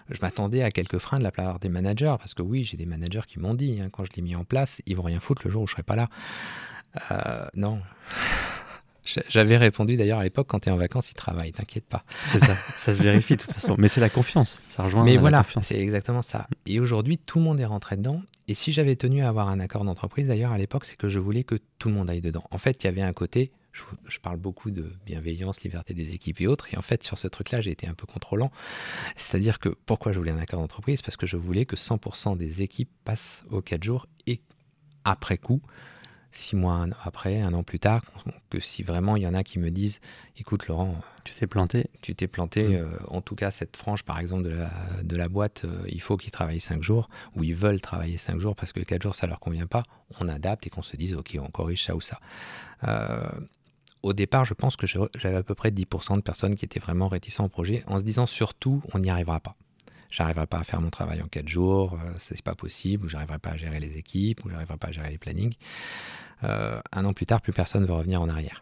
je m'attendais à quelques freins de la part des managers, parce que oui, j'ai des managers qui m'ont dit, hein, quand je l'ai mis en place, ils vont rien foutre le jour où je serai pas là. non, j'avais répondu d'ailleurs à l'époque, quand tu es en vacances, il travaille, t'inquiète pas. C'est ça, ça se vérifie de toute façon. Mais c'est la confiance, ça rejoint Mais la voilà, c'est exactement ça. Et aujourd'hui, tout le monde est rentré dedans. Et si j'avais tenu à avoir un accord d'entreprise, d'ailleurs, à l'époque, c'est que je voulais que tout le monde aille dedans. En fait, il y avait un côté, je, je, parle beaucoup de bienveillance, liberté des équipes et autres. Et en fait, sur ce truc-là, j'ai été un peu contrôlant. C'est-à-dire que pourquoi je voulais un accord d'entreprise? Parce que je voulais que 100% des équipes passent aux 4 jours et après coup, six mois après, un an plus tard, que si vraiment il y en a qui me disent, écoute Laurent, tu t'es planté, tu t'es planté. Mmh. Euh, en tout cas, cette frange, par exemple, de la, de la boîte, euh, il faut qu'ils travaillent cinq jours, ou ils veulent travailler cinq jours parce que quatre jours ça leur convient pas. On adapte et qu'on se dise, ok, on corrige ça ou ça. Euh, au départ, je pense que j'avais à peu près 10% de personnes qui étaient vraiment réticents au projet, en se disant surtout, on n'y arrivera pas j'arriverai pas à faire mon travail en quatre jours, euh, c'est pas possible, ou j'arriverai pas à gérer les équipes, ou j'arriverai pas à gérer les plannings. Euh, un an plus tard, plus personne ne veut revenir en arrière.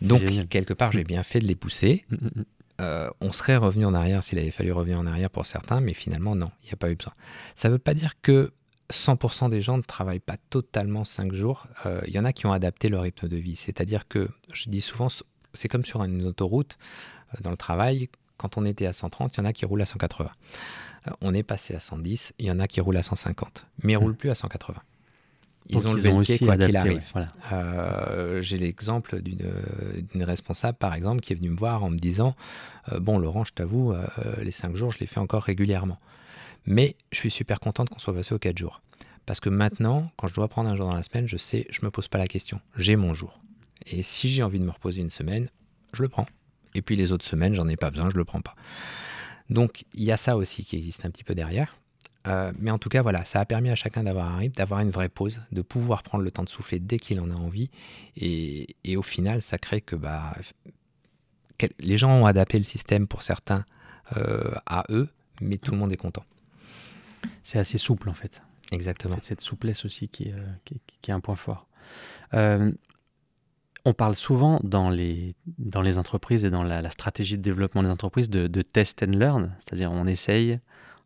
Donc, génial. quelque part, j'ai bien fait de les pousser. Mm, mm, mm. Euh, on serait revenu en arrière s'il avait fallu revenir en arrière pour certains, mais finalement, non, il n'y a pas eu besoin. Ça ne veut pas dire que 100% des gens ne travaillent pas totalement 5 jours. Euh, Il y en a qui ont adapté leur rythme de vie. C'est-à-dire que, je dis souvent, c'est comme sur une autoroute dans le travail. Quand on était à 130, il y en a qui roulent à 180. Euh, on est passé à 110, il y en a qui roulent à 150, mais ils ne roulent plus à 180. Ils ont ils levé ont le pied quoi qu'il arrive. ouais, voilà. Euh, J'ai l'exemple d'une d'une responsable, par exemple, qui est venue me voir en me disant euh, Bon, Laurent, je t'avoue, euh, les 5 jours, je les fais encore régulièrement. Mais je suis super contente qu'on soit passé aux 4 jours. Parce que maintenant, quand je dois prendre un jour dans la semaine, je sais, je me pose pas la question. J'ai mon jour. Et si j'ai envie de me reposer une semaine, je le prends. Et puis les autres semaines, j'en ai pas besoin, je le prends pas. Donc il y a ça aussi qui existe un petit peu derrière. Euh, mais en tout cas, voilà, ça a permis à chacun d'avoir un rythme, d'avoir une vraie pause, de pouvoir prendre le temps de souffler dès qu'il en a envie. Et, et au final, ça crée que bah, les gens ont adapté le système pour certains euh, à eux, mais tout le monde est content. C'est assez souple en fait. Exactement. C'est cette souplesse aussi qui est, euh, qui est- qui est un point fort. Euh, on parle souvent dans les, dans les entreprises et dans la, la stratégie de développement des entreprises de, de test and learn, c'est-à-dire on essaye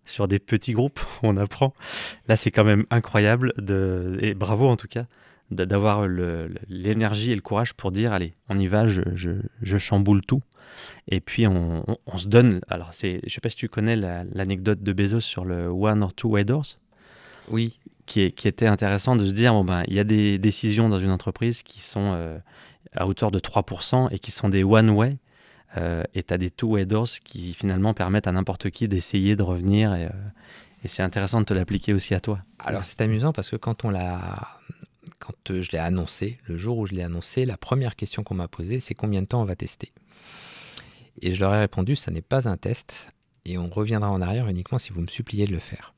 sur des petits groupes, on apprend. Là, c'est quand même incroyable, de, et bravo en tout cas, d'avoir l'énergie et le courage pour dire allez, on y va, je, je- je chamboule tout. Et puis on, on- on se donne. Alors, c'est, je sais pas si tu connais la- l'anecdote de Bezos sur le one or two way doors Oui, qui, est- qui était intéressant de se dire bon ben il y a des décisions dans une entreprise qui sont euh, à hauteur de 3% et qui sont des one way euh, et tu as des two way doors qui finalement permettent à n'importe qui d'essayer de revenir et, euh, et c'est intéressant de te l'appliquer aussi à toi. Alors c'est amusant parce que quand on l'a, quand euh, je l'ai annoncé, le jour où je l'ai annoncé, la première question qu'on m'a posée, c'est combien de temps on va tester? Et je leur ai répondu, ça n'est pas un test et on reviendra en arrière uniquement si vous me suppliez de le faire.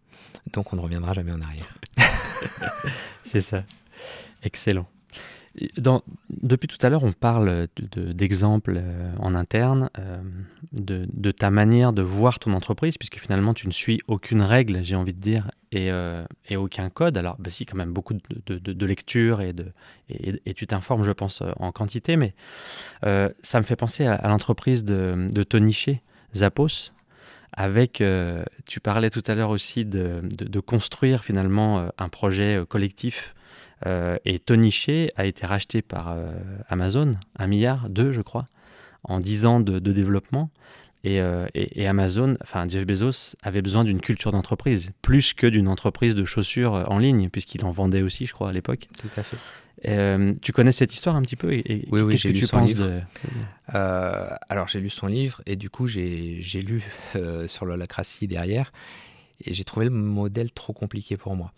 Donc on ne reviendra jamais en arrière. C'est ça. Excellent. Depuis tout à l'heure, on parle de- de- d'exemples euh, en interne, euh, de, ta manière de voir ton entreprise, puisque finalement, tu ne suis aucune règle, j'ai envie de dire, et, euh, aucun code. Alors, bah, si, quand même, beaucoup de, de- de- de lecture et, tu t'informes, je pense, en quantité, mais ça me fait penser à, l'entreprise de, de Tony Zappos, avec, tu parlais tout à l'heure aussi de, construire finalement un projet collectif. Euh, et Tony Shea a été racheté par euh, Amazon, un milliard, deux je crois, en 10 ans de, de développement. Et, euh, et- et Amazon, enfin Jeff Bezos, avait besoin d'une culture d'entreprise, plus que d'une entreprise de chaussures en ligne, puisqu'il en vendait aussi, je crois, à l'époque. Tout à fait. Euh, tu connais cette histoire un petit peu et, et Oui, oui, qu'est-ce j'ai que lu tu son penses livre. de... Euh, alors j'ai lu son livre et du coup j'ai j'ai lu euh, sur l'holacratie derrière et j'ai trouvé le modèle trop compliqué pour moi.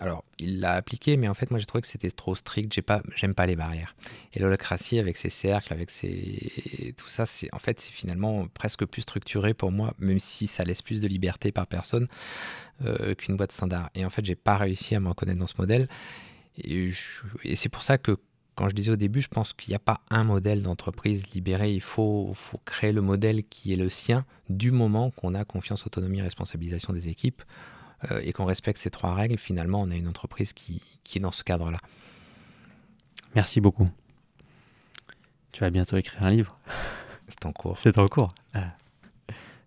Alors il l'a appliqué mais en fait moi j'ai trouvé que c'était trop strict, j'ai pas j'aime pas les barrières. Et l'holacratie avec ses cercles, avec ses tout ça c'est en fait c'est finalement presque plus structuré pour moi même si ça laisse plus de liberté par personne euh, qu'une boîte standard. Et en fait j'ai pas réussi à me reconnaître dans ce modèle et c'est pour ça que quand je disais au début, je pense qu'il n'y a pas un modèle d'entreprise libéré. Il faut, faut créer le modèle qui est le sien du moment qu'on a confiance, autonomie, responsabilisation des équipes euh, et qu'on respecte ces trois règles. Finalement, on a une entreprise qui, qui est dans ce cadre-là. Merci beaucoup. Tu vas bientôt écrire un livre. C'est en cours. C'est en cours. Ah.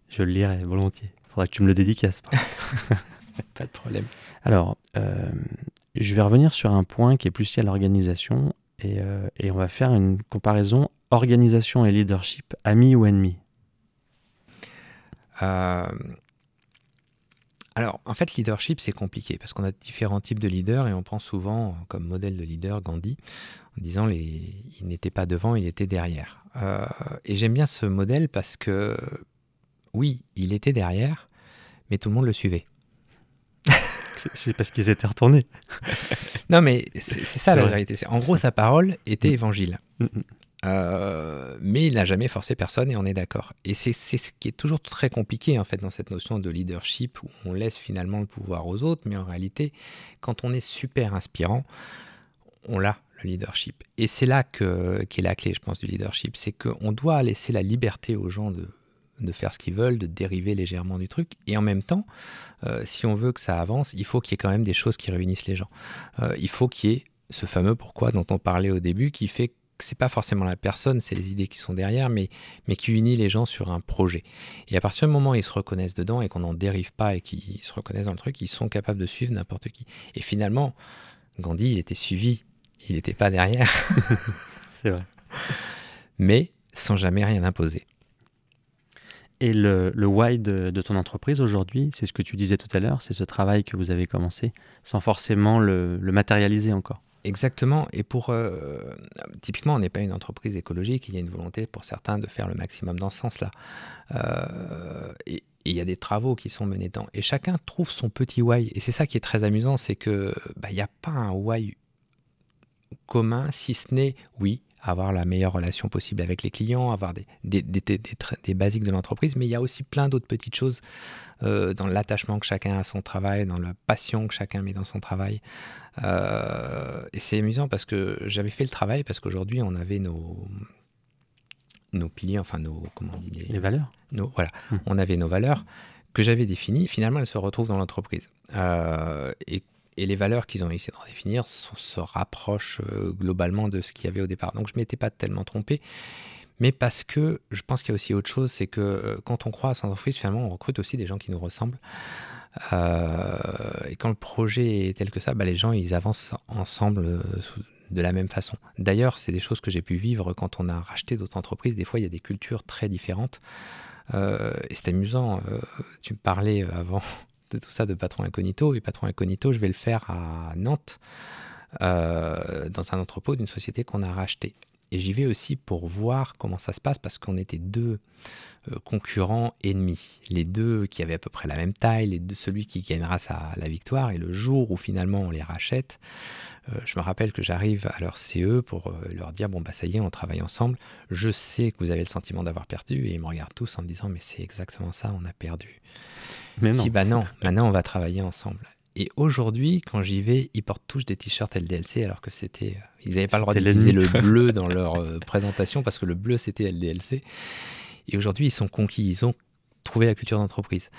Je le lirai volontiers. Faudra que tu me le dédicaces. Pas de problème. Alors, euh, je vais revenir sur un point qui est plus lié à l'organisation et, euh, et on va faire une comparaison organisation et leadership, amis ou ennemis? Alors, en fait, leadership, c'est compliqué parce qu'on a différents types de leaders et on prend souvent comme modèle de leader Gandhi en disant les, il n'était pas devant, il était derrière. Euh, et j'aime bien ce modèle parce que, oui, il était derrière, mais tout le monde le suivait. C'est parce qu'ils étaient retournés. Non, mais c'est ça la vérité. En gros, sa parole était Mm. évangile. Euh, mais il n'a jamais forcé personne et on est d'accord. Et c'est ce qui est toujours très compliqué en fait dans cette notion de leadership où on laisse finalement le pouvoir aux autres, mais en réalité, quand on est super inspirant, on l'a le leadership. Et c'est là que qu'est la clé, je pense, du leadership, c'est qu'on doit laisser la liberté aux gens de de faire ce qu'ils veulent, de dériver légèrement du truc. Et en même temps, euh, si on veut que ça avance, il faut qu'il y ait quand même des choses qui réunissent les gens. Euh, il faut qu'il y ait ce fameux pourquoi dont on parlait au début, qui fait que c'est pas forcément la personne, c'est les idées qui sont derrière, mais, mais qui unit les gens sur un projet. Et à partir du moment où ils se reconnaissent dedans et qu'on n'en dérive pas et qu'ils se reconnaissent dans le truc, ils sont capables de suivre n'importe qui. Et finalement, Gandhi, il était suivi, il n'était pas derrière, C'est vrai. mais sans jamais rien imposer. Et le, le why de, de ton entreprise aujourd'hui, c'est ce que tu disais tout à l'heure, c'est ce travail que vous avez commencé sans forcément le, le matérialiser encore. Exactement. Et pour euh, typiquement, on n'est pas une entreprise écologique. Il y a une volonté pour certains de faire le maximum dans ce sens-là. Euh, et il y a des travaux qui sont menés dedans. Et chacun trouve son petit why. Et c'est ça qui est très amusant, c'est que bah, il n'y a pas un why commun, si ce n'est oui avoir la meilleure relation possible avec les clients, avoir des, des, des, des, basiques de l'entreprise, mais il y a aussi plein d'autres petites choses euh, dans l'attachement que chacun a à son travail, dans la passion que chacun met dans son travail. Euh, et c'est amusant parce que j'avais fait le travail parce qu'aujourd'hui on avait nos nos piliers, enfin nos comment on dit les- Les valeurs nos- voilà, Hmm. on avait nos valeurs que j'avais définies. Finalement, elles se retrouvent dans l'entreprise. Euh, et, et les valeurs qu'ils ont essayé de redéfinir se, rapprochent euh, globalement de ce qu'il y avait au départ. Donc, je ne m'étais pas tellement trompé. Mais parce que je pense qu'il y a aussi autre chose, c'est que euh, quand on croit à son entreprise, finalement, on recrute aussi des gens qui nous ressemblent. Euh, et quand le projet est tel que ça, bah, les gens, ils avancent ensemble de la même façon. D'ailleurs, c'est des choses que j'ai pu vivre quand on a racheté d'autres entreprises. Des fois, il y a des cultures très différentes. Et c'est amusant. tu me parlais avant de tout ça de Patron Incognito. Et Patron Incognito, je vais le faire à Nantes, euh, dans un entrepôt d'une société qu'on a racheté. Et j'y vais aussi pour voir comment ça se passe parce qu'on était deux euh, concurrents ennemis. Les deux qui avaient à peu près la même taille, les deux, celui qui gagnera sa, la victoire. Et le jour où finalement on les rachète, je me rappelle que j'arrive à leur CE pour euh, leur dire bon bah ça y est, on travaille ensemble. Je sais que vous avez le sentiment d'avoir perdu et ils me regardent tous en me disant mais c'est exactement ça, on a perdu. Mais Je non. dis bah non, maintenant on va travailler ensemble. Et aujourd'hui, quand j'y vais, ils portent tous des t-shirts LDLC alors que c'était, euh, ils n'avaient pas le droit d'utiliser le bleu dans leur euh, présentation parce que le bleu c'était LDLC. Et aujourd'hui, ils sont conquis, ils ont trouvé la culture d'entreprise.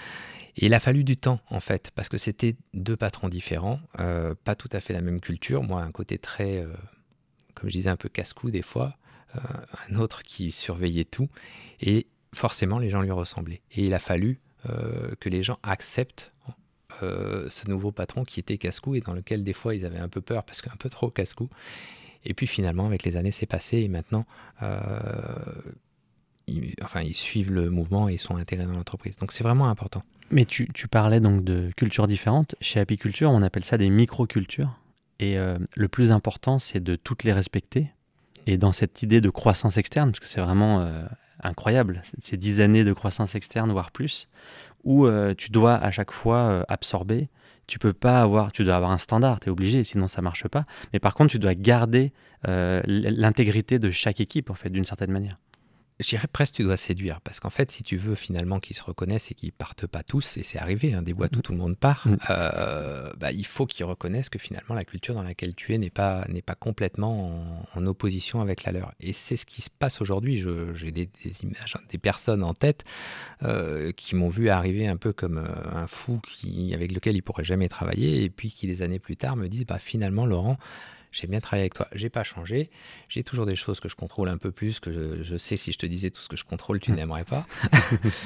Et il a fallu du temps, en fait, parce que c'était deux patrons différents, euh, pas tout à fait la même culture. Moi, un côté très, euh, comme je disais, un peu casse-cou des fois, euh, un autre qui surveillait tout. Et forcément, les gens lui ressemblaient. Et il a fallu que les gens acceptent ce nouveau patron qui était casse-cou et dans lequel, des fois, ils avaient un peu peur parce qu'un peu trop casse-cou. Et puis finalement, avec les années, c'est passé et maintenant, euh, il- enfin, ils suivent le mouvement et ils sont intégrés dans l'entreprise. Donc c'est vraiment important. Mais tu, tu, parlais donc de cultures différentes. Chez Apiculture, on appelle ça des microcultures. Et euh, le plus important, c'est de toutes les respecter. Et dans cette idée de croissance externe, parce que c'est vraiment euh, incroyable, ces dix années de croissance externe, voire plus, où euh, tu dois à chaque fois absorber. Tu peux pas avoir, tu dois avoir un standard, tu es obligé, sinon ça marche pas. Mais par contre, tu dois garder l'intégrité de chaque équipe, en fait, d'une certaine manière je dirais presque tu dois séduire parce qu'en fait si tu veux finalement qu'ils se reconnaissent et qu'ils partent pas tous et c'est arrivé hein, des boîtes où mm. tout le monde part mm. euh, bah, il faut qu'ils reconnaissent que finalement la culture dans laquelle tu es n'est pas n'est pas complètement en, opposition avec la leur et c'est ce qui se passe aujourd'hui j'ai des, images hein, des personnes en tête euh, qui m'ont vu arriver un peu comme euh, un fou qui avec lequel ils pourraient jamais travailler et puis qui des années plus tard me disent bah finalement Laurent j'ai bien travaillé avec toi, j'ai pas changé, j'ai toujours des choses que je contrôle un peu plus, que je, sais si je te disais tout ce que je contrôle, tu hmm. n'aimerais pas.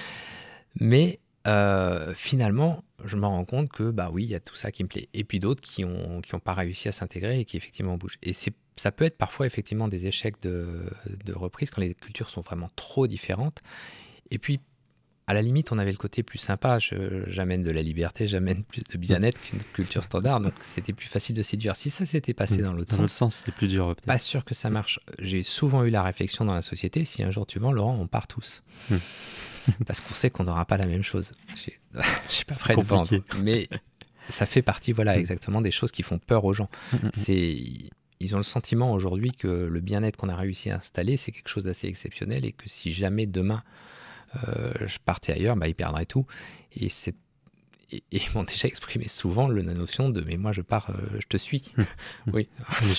Mais euh, finalement, je me rends compte que bah oui, il y a tout ça qui me plaît. Et puis d'autres qui n'ont qui ont pas réussi à s'intégrer et qui effectivement bougent. Et c'est ça peut être parfois effectivement des échecs de, de reprise quand les cultures sont vraiment trop différentes. Et puis à la limite, on avait le côté plus sympa. J'amène de la liberté, j'amène plus de bien-être qu'une culture standard. Donc, c'était plus facile de séduire. Si ça s'était passé mm. dans l'autre sens, sens c'était plus dur. Pas sûr que ça marche. J'ai souvent eu la réflexion dans la société si un jour tu vends, Laurent, on part tous. Mm. Parce qu'on sait qu'on n'aura pas la même chose. Je suis pas prêt de vendre. Mais ça fait partie, voilà, mm. exactement des choses qui font peur aux gens. C'est ils ont le sentiment aujourd'hui que le bien-être qu'on a réussi à installer, c'est quelque chose d'assez exceptionnel et que si jamais demain je partais ailleurs, bah, ils perdraient tout. Et c'est et, ils m'ont déjà exprimé souvent la notion de mais moi je pars, euh, je te suis. oui.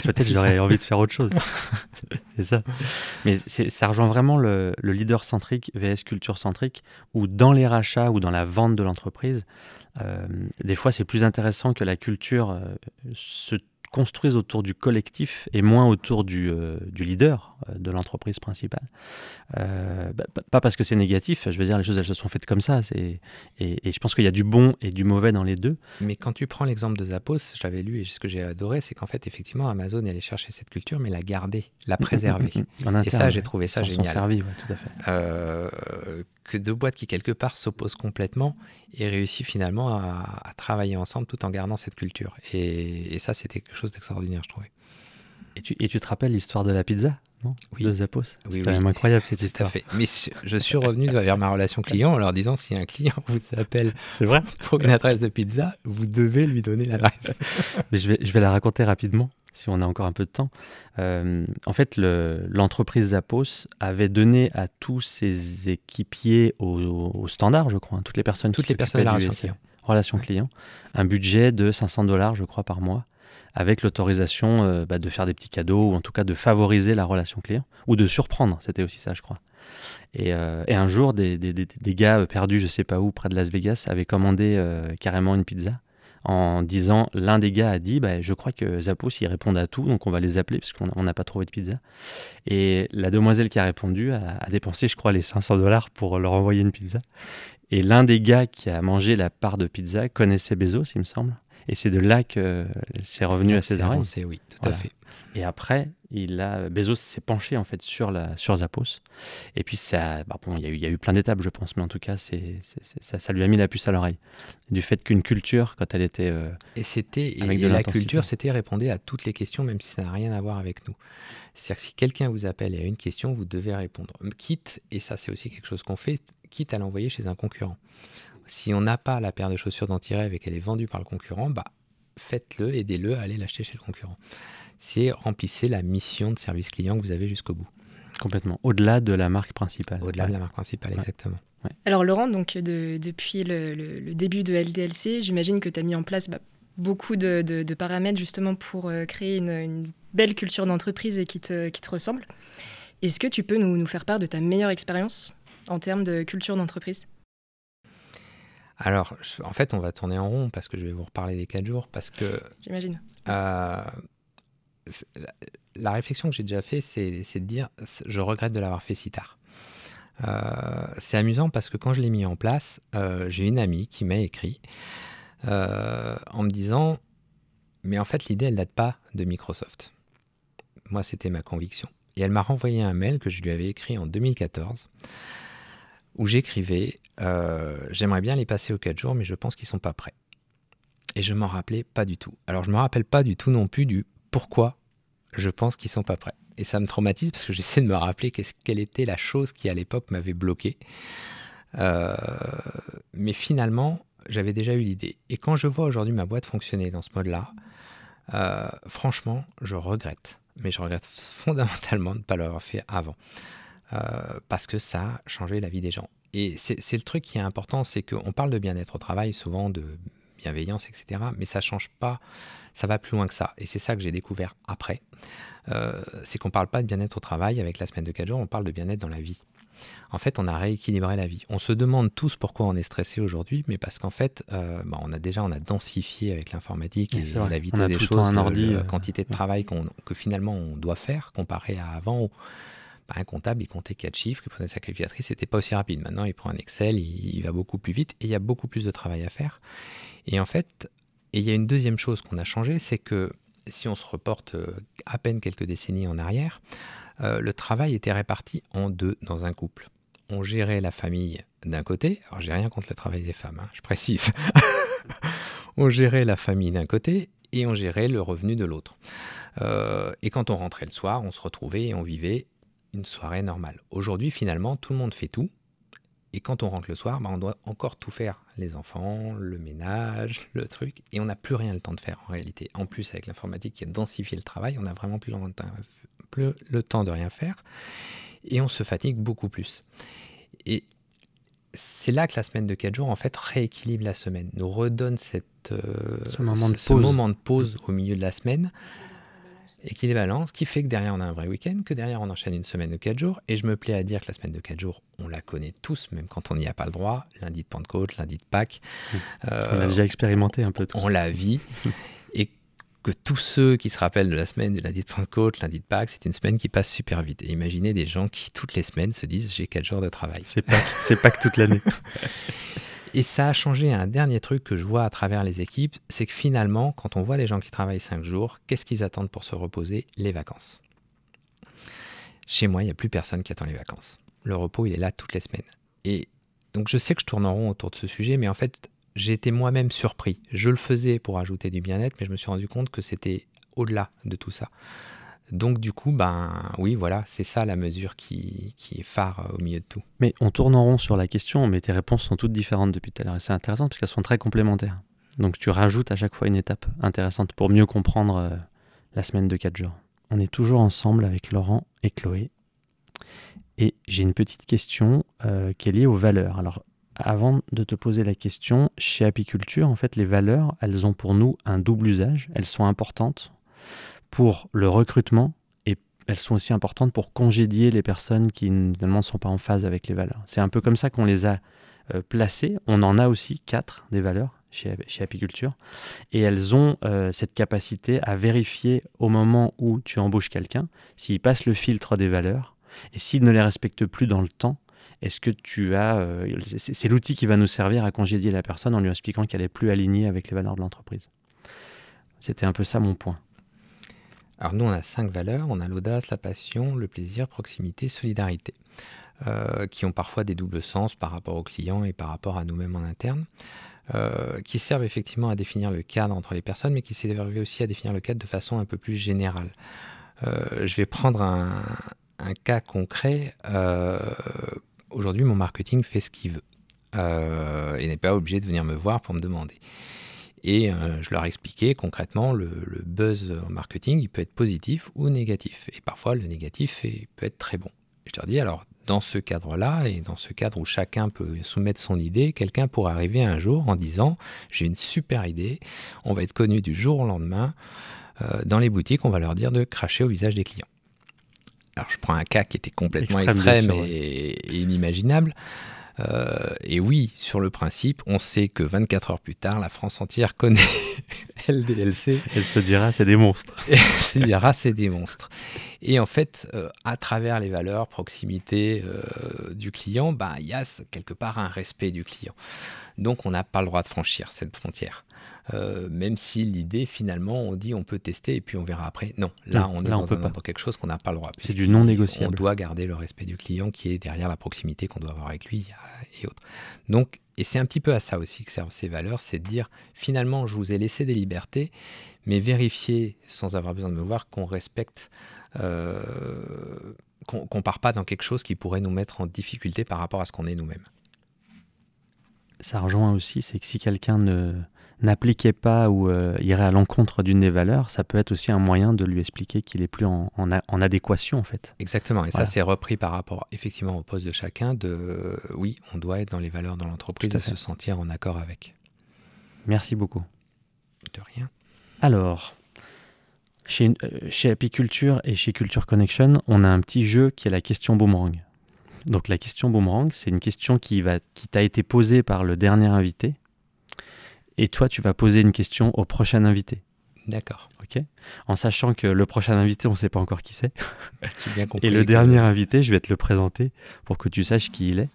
peut-être j'aurais envie de faire autre chose. c'est ça. Mais ça rejoint vraiment le, leader centrique vs culture centrique, où dans les rachats ou dans la vente de l'entreprise, euh, des fois c'est plus intéressant que la culture se construisent autour du collectif et moins autour du, euh, du leader euh, de l'entreprise principale. Euh, bah, pas parce que c'est négatif, je veux dire, les choses elles se sont faites comme ça. Et, et, je pense qu'il y a du bon et du mauvais dans les deux. Mais quand tu prends l'exemple de Zappos, j'avais lu et ce que j'ai adoré, c'est qu'en fait, effectivement, Amazon est allé chercher cette culture, mais la garder, la préserver. et ça, j'ai trouvé ça génial. Servi, tout à fait que deux boîtes qui quelque part s'opposent complètement et réussissent finalement à, travailler ensemble tout en gardant cette culture. Et, ça, c'était quelque chose d'extraordinaire, je trouvais. Et tu, et tu te rappelles l'histoire de la pizza non? Oui. de Zappos? Oui, C'est quand même incroyable cette histoire. Fait. Mais je suis revenu vers ma relation client en leur disant si un client vous appelle vrai? pour une adresse de pizza, vous devez lui donner l'adresse. Mais je vais, je vais la raconter rapidement si on a encore un peu de temps. Euh, en fait, l'entreprise Zappos avait donné à tous ses équipiers au, standard, je crois, hein, toutes les personnes toutes les personnes la relation client. un budget de 500 dollars, je crois, par mois, avec l'autorisation euh, bah, de faire des petits cadeaux ou en tout cas de favoriser la relation client ou de surprendre. C'était aussi ça, je crois. Et, euh, un jour, des, des, gars perdus, je sais pas où, près de Las Vegas, avaient commandé carrément une pizza en disant l'un des gars a dit bah, je crois que Zappos ils répondent à tout donc on va les appeler parce qu'on n'a pas trouvé de pizza. Et la demoiselle qui a répondu a, dépensé je crois les 500 dollars pour leur envoyer une pizza. Et l'un des gars qui a mangé la part de pizza connaissait Bezos il me semble et c'est de là que c'est revenu à ses oreilles oui tout à fait et après, il a, Bezos s'est penché en fait sur, la, sur Zappos. Et puis, ça, bah bon, il, y a eu, il y a eu plein d'étapes, je pense, mais en tout cas, c'est, ça, ça, lui a mis la puce à l'oreille. Du fait qu'une culture, quand elle était. Euh, et c'était et, la culture, c'était répondre à toutes les questions, même si ça n'a rien à voir avec nous. C'est-à-dire que si quelqu'un vous appelle et a une question, vous devez répondre. Quitte, et ça, c'est aussi quelque chose qu'on fait, quitte à l'envoyer chez un concurrent. Si on n'a pas la paire de chaussures d'anti-rêve et qu'elle est vendue par le concurrent, bah, faites-le, aidez-le à aller l'acheter chez le concurrent c'est remplissez la mission de service client que vous avez jusqu'au bout. Complètement. Au-delà de la marque principale. Au-delà de la marque principale, exactement. Alors Laurent, donc depuis le, début de LDLC, j'imagine que tu as mis en place bah, beaucoup de, paramètres justement pour euh, créer une, belle culture d'entreprise et qui te, qui te ressemble. Est-ce que tu peux nous, nous, faire part de ta meilleure expérience en termes de culture d'entreprise? Alors, en fait, on va tourner en rond parce que je vais vous reparler des quatre jours parce que... J'imagine. Euh, la réflexion que j'ai déjà fait, c'est de dire je regrette de l'avoir fait si tard. Euh, c'est amusant parce que quand je l'ai mis en place, euh, j'ai une amie qui m'a écrit en me disant Mais en fait, l'idée, elle date pas de Microsoft. Moi, c'était ma conviction. Et elle m'a renvoyé un mail que je lui avais écrit en 2014 où j'écrivais euh, J'aimerais bien les passer aux 4 jours, mais je pense qu'ils sont pas prêts. Et je m'en rappelais pas du tout. Alors je me rappelle pas du tout non plus du pourquoi je pense qu'ils sont pas prêts. Et ça me traumatise parce que j'essaie de me rappeler quelle était la chose qui à l'époque m'avait bloqué. Euh, mais finalement, j'avais déjà eu l'idée. Et quand je vois aujourd'hui ma boîte fonctionner dans ce mode-là, euh, franchement, je regrette. Mais je regrette fondamentalement de ne pas l'avoir fait avant. Euh, parce que ça a changé la vie des gens. Et c'est le truc qui est important, c'est qu'on parle de bien-être au travail, souvent de bienveillance, etc. Mais ça change pas, ça va plus loin que ça. Et c'est ça que j'ai découvert après. Euh, c'est qu'on parle pas de bien-être au travail avec la semaine de 4 jours, on parle de bien-être dans la vie. En fait, on a rééquilibré la vie. On se demande tous pourquoi on est stressé aujourd'hui, mais parce qu'en fait, euh, bah, on a déjà on a densifié avec l'informatique et la vitesse des choses, un ordi, la euh, quantité de travail que finalement on doit faire comparé à avant où bah, un comptable il comptait quatre chiffres, il prenait sa calculatrice, c'était pas aussi rapide. Maintenant, il prend un Excel, il, va beaucoup plus vite et il y a beaucoup plus de travail à faire. Et en fait, et il y a une deuxième chose qu'on a changé, c'est que si on se reporte euh, à peine quelques décennies en arrière, euh, le travail était réparti en deux dans un couple. On gérait la famille d'un côté, alors j'ai rien contre le travail des femmes, hein, je précise. on gérait la famille d'un côté et on gérait le revenu de l'autre. Euh, et quand on rentrait le soir, on se retrouvait et on vivait une soirée normale. Aujourd'hui, finalement, tout le monde fait tout. Et quand on rentre le soir, bah, on doit encore tout faire. Les enfants, le ménage, le truc. Et on n'a plus rien le temps de faire en réalité. En plus, avec l'informatique qui a densifié le travail, on n'a vraiment plus le, temps, de rien faire. Et on se fatigue beaucoup plus. Et c'est là que la semaine de 4 jours, en fait, rééquilibre la semaine, nous redonne cette, euh, ce, moment, moment de pause au milieu de la semaine et qui les balance, qui fait que derrière on a un vrai week-end, que derrière on enchaîne une semaine de 4 jours. Et je me plais à dire que la semaine de 4 jours, on la connaît tous, même quand on n'y a pas le droit. Lundi de Pentecôte, lundi de Pâques. Euh, on l'a déjà expérimenté un peu tous. On la vit. et que tous ceux qui se rappellent de la semaine de lundi de Pentecôte, lundi de Pâques, c'est une semaine qui passe super vite. Et imaginez des gens qui, toutes les semaines, se disent j'ai 4 jours de travail. C'est Pâques, c'est Pâques toute l'année. Et ça a changé un dernier truc que je vois à travers les équipes, c'est que finalement, quand on voit des gens qui travaillent 5 jours, qu'est-ce qu'ils attendent pour se reposer Les vacances. Chez moi, il n'y a plus personne qui attend les vacances. Le repos, il est là toutes les semaines. Et donc je sais que je tourne en rond autour de ce sujet, mais en fait, j'ai été moi-même surpris. Je le faisais pour ajouter du bien-être, mais je me suis rendu compte que c'était au-delà de tout ça. Donc du coup, ben oui, voilà, c'est ça la mesure qui, est phare euh, au milieu de tout. Mais on tourne en rond sur la question, mais tes réponses sont toutes différentes depuis tout à l'heure. Et c'est intéressant parce qu'elles sont très complémentaires. Donc tu rajoutes à chaque fois une étape intéressante pour mieux comprendre euh, la semaine de 4 jours. On est toujours ensemble avec Laurent et Chloé. Et j'ai une petite question euh, qui est liée aux valeurs. Alors avant de te poser la question, chez Apiculture, en fait, les valeurs, elles ont pour nous un double usage. Elles sont importantes pour le recrutement et elles sont aussi importantes pour congédier les personnes qui finalement ne sont pas en phase avec les valeurs. C'est un peu comme ça qu'on les a euh, placées. On en a aussi quatre des valeurs chez, Apiculture et elles ont euh, cette capacité à vérifier au moment où tu embauches quelqu'un s'il passe le filtre des valeurs et s'il ne les respecte plus dans le temps. Est-ce que tu as. Euh, c'est l'outil qui va nous servir à congédier la personne en lui expliquant qu'elle est plus alignée avec les valeurs de l'entreprise. C'était un peu ça mon point. Alors nous, on a cinq valeurs. On a l'audace, la passion, le plaisir, proximité, solidarité, euh, qui ont parfois des doubles sens par rapport aux clients et par rapport à nous-mêmes en interne, euh, qui servent effectivement à définir le cadre entre les personnes, mais qui servent aussi à définir le cadre de façon un peu plus générale. Euh, je vais prendre un, un cas concret. Aujourd'hui, mon marketing fait ce qu'il veut. et n'est pas obligé de venir me voir pour me demander. Et euh, je leur expliquais concrètement le, buzz en marketing, il peut être positif ou négatif. Et parfois, le négatif peut être très bon. je leur dis alors, dans ce cadre-là, et dans ce cadre où chacun peut soumettre son idée, quelqu'un pourrait arriver un jour en disant j'ai une super idée, on va être connu du jour au lendemain. Euh, dans les boutiques, on va leur dire de cracher au visage des clients. Alors je prends un cas qui était complètement extrême, et, inimaginable. Euh, et oui, sur le principe, on sait que 24 heures plus tard, la France entière connaît LDLC. Elle se dira, c'est des monstres. Elle se dira, c'est des monstres. Et en fait, euh, à travers les valeurs, proximité euh, du client, bah, il y a quelque part un respect du client. Donc, on n'a pas le droit de franchir cette frontière. Euh, même si l'idée, finalement, on dit on peut tester et puis on verra après. Non, là, on est là, on dans, peut un- pas. dans quelque chose qu'on n'a pas le droit. C'est du non négociable. On doit garder le respect du client qui est derrière la proximité qu'on doit avoir avec lui euh, et autres. Donc, et c'est un petit peu à ça aussi que servent ces valeurs, c'est de dire finalement, je vous ai laissé des libertés, mais vérifier sans avoir besoin de me voir qu'on respecte, euh, qu'on qu'on part pas dans quelque chose qui pourrait nous mettre en difficulté par rapport à ce qu'on est nous-mêmes. ça rejoint aussi, c'est que si quelqu'un ne n'appliquait pas ou euh, irait à l'encontre d'une des valeurs, ça peut être aussi un moyen de lui expliquer qu'il est plus en, en a- en adéquation en fait. Exactement, et Voilà. ça c'est repris par rapport effectivement au poste de chacun, de euh, oui, on doit être dans les valeurs de l'entreprise, de se sentir en accord avec. Merci beaucoup. De rien. Alors, chez, euh, chez Apiculture et chez Culture Connection, on a un petit jeu qui est la question boomerang. Donc la question boomerang, c'est une question qui, va, qui t'a été posée par le dernier invité. Et toi, tu vas poser une question au prochain invité. D'accord. ok en sachant que le prochain invité, on ne sait pas encore qui c'est. Et le dernier invité, je vais te le présenter pour que tu saches qui il est.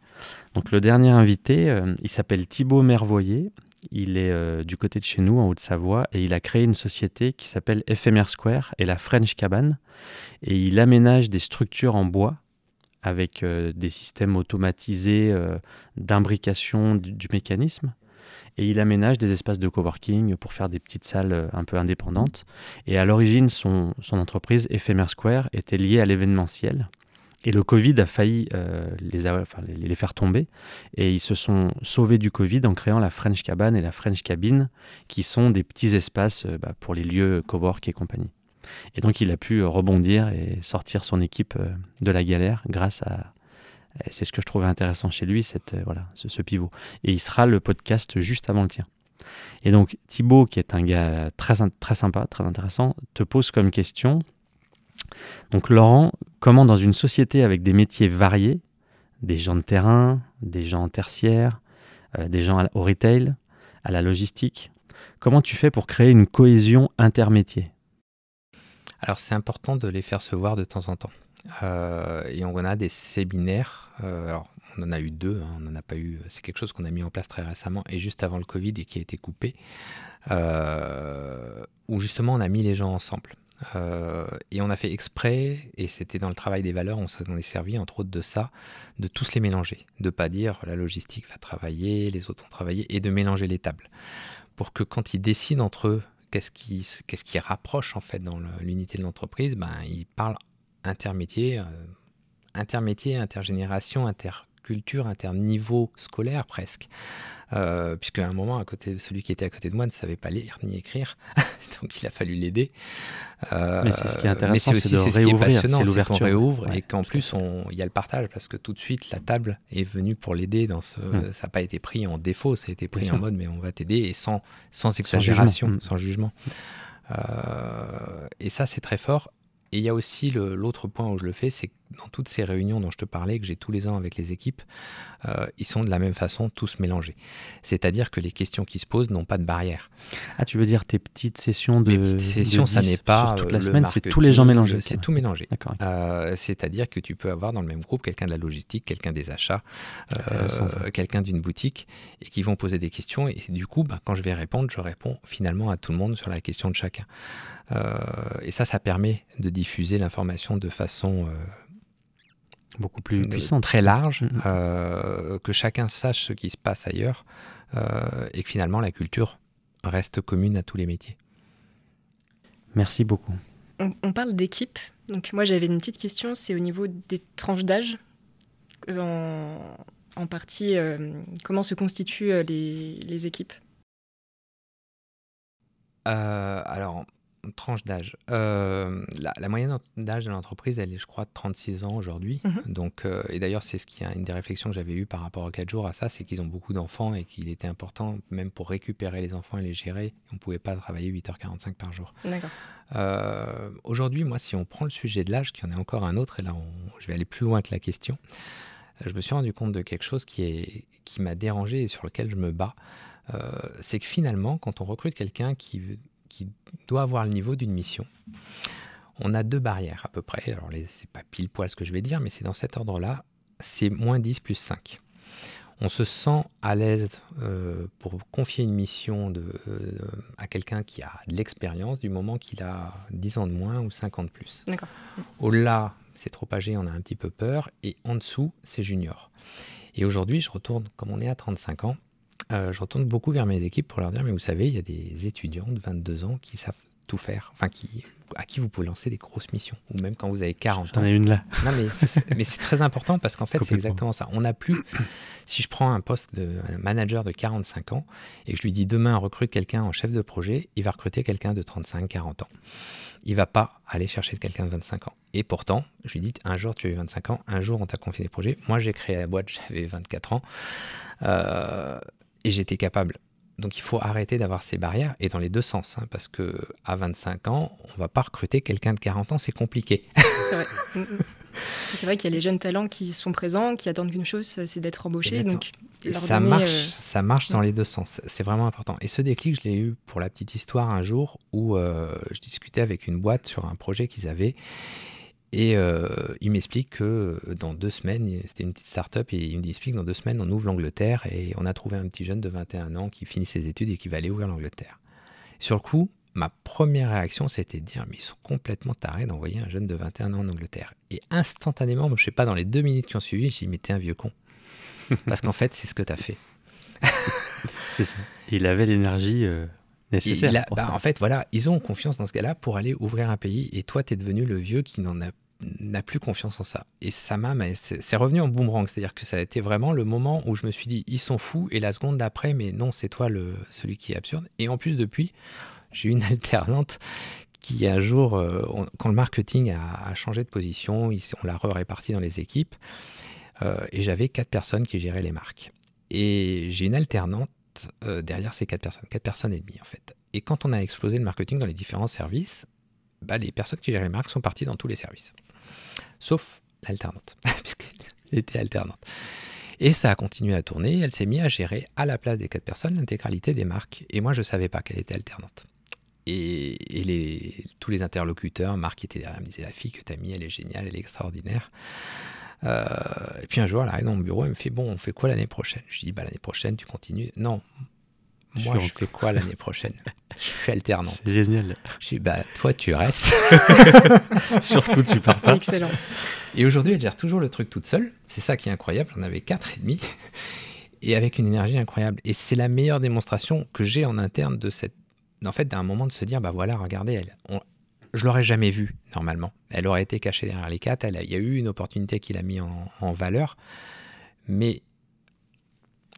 Donc le dernier invité, euh, il s'appelle Thibaut Mervoyer. Il est euh, du côté de chez nous, en Haute-Savoie, et il a créé une société qui s'appelle Ephemer Square et la French Cabane. Et il aménage des structures en bois avec euh, des systèmes automatisés d'imbrication du, du mécanisme. Et il aménage des espaces de coworking pour faire des petites salles euh, un peu indépendantes. Et à l'origine, son, entreprise, Ephemer Square, était liée à l'événementiel. Et le Covid a failli euh, les, faire tomber. Et ils se sont sauvés du Covid en créant la French Cabane et la French Cabine, qui sont des petits espaces euh, bah, pour les lieux cowork et compagnie. Et donc il a pu rebondir et sortir son équipe de la galère grâce à... C'est ce que je trouvais intéressant chez lui, cette, euh, voilà, ce, pivot. Et il sera le podcast juste avant le tien. Et donc Thibaut, qui est un gars très, très sympa, très intéressant, te pose comme question donc Laurent, comment dans une société avec des métiers variés, des gens de terrain, des gens tertiaires, euh, des gens au retail, à la logistique, comment tu fais pour créer une cohésion intermétier? Alors c'est important de les faire se voir de temps en temps. Euh, et on a des séminaires. euh, alors on en a eu deux, hein, on n'en a pas eu. C'est quelque chose qu'on a mis en place très récemment et juste avant le Covid et qui a été coupé, euh, où justement on a mis les gens ensemble. Et on a fait exprès, et c'était dans le travail des valeurs, on s'en est servi entre autres de ça, de tous les mélanger, de pas dire la logistique va travailler, les autres vont travailler, et de mélanger les tables, pour que quand ils décident entre eux qu'est-ce qui, qu'est-ce qui rapproche en fait dans l'unité de l'entreprise, ben, ils parlent intermétier, euh, intermétier, intergénération, interculture, interniveau scolaire presque. Euh, puisque à un moment, à côté, celui qui était à côté de moi ne savait pas lire ni écrire, donc il a fallu l'aider. Euh, Mais c'est ce qui est intéressant, c'est aussi de c'est ce qui est réouvrir, passionnant, c'est qu'on réouvre Ouais, et qu'en plus on- il y a le partage parce que tout de suite la table est venue pour l'aider dans ce, Mm. ça n'a pas été pris en défaut, ça a été pris Bien en sûr. mode mais on va t'aider et sans sans exagération, sans jugement. Euh, et ça c'est très fort. Et il y a aussi l'autre point où je le fais, c'est que dans toutes ces réunions dont je te parlais, que j'ai tous les ans avec les équipes, euh, ils sont de la même façon tous mélangés. C'est-à-dire que les questions qui se posent n'ont pas de barrière. Ah, tu veux dire tes petites sessions de. Les petites de sessions, ça 10 n'est pas sur toute la euh, semaine, c'est tous les gens marketing, mélangés. C'est tout mélangé. Euh, C'est-à-dire que tu peux avoir dans le même groupe quelqu'un de la logistique, quelqu'un des achats, euh, quelqu'un d'une boutique, et qui vont poser des questions. Et du coup, bah, quand je vais répondre, je réponds finalement à tout le monde sur la question de chacun. Euh, et ça, ça permet de diffuser l'information de façon euh, Beaucoup plus de- puissante. très large, Mhm. euh, que chacun sache ce qui se passe ailleurs, euh, et que finalement la culture reste commune à tous les métiers. Merci beaucoup. On, on parle d'équipe. Donc moi j'avais une petite question, c'est au niveau des tranches d'âge. Euh, En, en partie, euh, comment se constituent euh, les, les équipes? Euh, alors, tranche d'âge. Euh, la, la moyenne d'âge de l'entreprise, elle est, je crois, de 36 ans aujourd'hui. Mhm. Donc, euh, et d'ailleurs, c'est ce qui une des réflexions que j'avais eues par rapport aux 4 jours à ça, c'est qu'ils ont beaucoup d'enfants et qu'il était important, même pour récupérer les enfants et les gérer, on ne pouvait pas travailler 8h45 par jour. D'accord. Euh, Aujourd'hui, moi, si on prend le sujet de l'âge, qu'il y en a encore un autre, et là, on- je vais aller plus loin que la question, je me suis rendu compte de quelque chose qui, est, qui m'a dérangé et sur lequel je me bats. Euh, c'est que finalement, quand on recrute quelqu'un qui, veut- qui doit avoir le niveau d'une mission, on a deux barrières à peu près. Alors, c'est pas pile poil ce que je vais dire, mais c'est dans cet ordre-là. C'est moins 10 plus 5. on se sent à l'aise euh, pour confier une mission de, euh, à quelqu'un qui a de l'expérience du moment qu'il a 10 ans de moins ou 5 ans de plus. Au-delà, c'est trop âgé, on a un petit peu peur. Et en dessous, c'est junior. Et aujourd'hui, je retourne, comme on est à 35 ans, euh, je retourne beaucoup vers mes équipes pour leur dire, mais vous savez, il y a des étudiants de 22 ans qui savent tout faire, enfin qui, à qui vous pouvez lancer des grosses missions, ou même quand vous avez 40 J'en ans. ai une là. Non, mais c'est, mais c'est très important parce qu'en fait, c'est exactement ça. On n'a plus, si je prends un poste de un manager de 45 ans et que je lui dis demain recrute quelqu'un en chef de projet, il va recruter quelqu'un de 35, 40 ans. Il va pas aller chercher quelqu'un de 25 ans. Et pourtant, je lui dis un jour tu as eu 25 ans, un jour on t'a confié des projets. Moi, j'ai créé la boîte, j'avais 24 ans euh, et j'étais capable. Donc il faut arrêter d'avoir ces barrières et dans les deux sens, hein, parce que à 25 ans, on va pas recruter quelqu'un de 40 ans, c'est compliqué. C'est vrai. Mm, mm. C'est vrai qu'il y a les jeunes talents qui sont présents, qui attendent qu'une chose, c'est d'être embauchés. Donc, leur ça donner, marche, euh, ça marche dans les deux sens. C'est vraiment important. Et ce déclic, je l'ai eu pour la petite histoire un jour où euh, je discutais avec une boîte sur un projet qu'ils avaient. Et euh, il m'explique que dans deux semaines, c'était une petite start-up, et il m'explique que dans deux semaines, on ouvre l'Angleterre et on a trouvé un petit jeune de 21 ans qui finit ses études et qui va aller ouvrir l'Angleterre. Sur le coup, ma première réaction, c'était de dire, mais ils sont complètement tarés d'envoyer un jeune de 21 ans en Angleterre. Et instantanément, je sais pas, dans les deux minutes qui ont suivi, j'ai dit, mais t'es un vieux con. Parce qu'en fait, c'est ce que tu as fait. C'est ça. Il avait l'énergie euh, nécessaire. Il a- pour bah, en fait, voilà, ils ont confiance dans ce gars-là pour aller ouvrir un pays. Et toi, tu es devenu le vieux qui n'en a n'a plus confiance en ça. Et ça m'a, mais c'est revenu en boomerang. C'est-à-dire que ça a été vraiment le moment où je me suis dit, ils sont fous. Et la seconde d'après, mais non, c'est toi le, celui qui est absurde. Et en plus, depuis, j'ai eu une alternante qui un jour, euh, on- quand le marketing a, a changé de position, il on l'a réparti dans les équipes. euh, et j'avais quatre personnes qui géraient les marques. Et j'ai une alternante euh, derrière ces quatre personnes, quatre personnes et demie en fait. Et quand on a explosé le marketing dans les différents services, bah, les personnes qui géraient les marques sont parties dans tous les services. Sauf l'alternante, puisqu'elle était alternante. Et ça a continué à tourner, elle s'est mise à gérer à la place des quatre personnes l'intégralité des marques. Et moi, je ne savais pas qu'elle était alternante. Et, tous les interlocuteurs, Marc qui était derrière, me disaient La fille que tu as mis, elle est géniale, elle est extraordinaire. Euh, et puis un jour, elle arrive dans mon bureau, elle me fait Bon, on fait quoi l'année prochaine? Je dis Bah, l'année prochaine, tu continues. Non, moi, je fais quoi l'année prochaine? Je suis alternante. C'est génial. Je dis Bah, toi, tu restes. Surtout, tu pars pas. Excellent. Et aujourd'hui, elle gère toujours le truc toute seule. C'est ça qui est incroyable. J'en avais quatre et demi. Et avec une énergie incroyable. Et c'est la meilleure démonstration que j'ai en interne de cette. En fait, d'un moment de se dire, bah voilà, regardez, elle. On... Je l'aurais jamais vue, normalement. Elle aurait été cachée derrière les quatre. Il y a eu une opportunité qu'il a mis en, valeur. Mais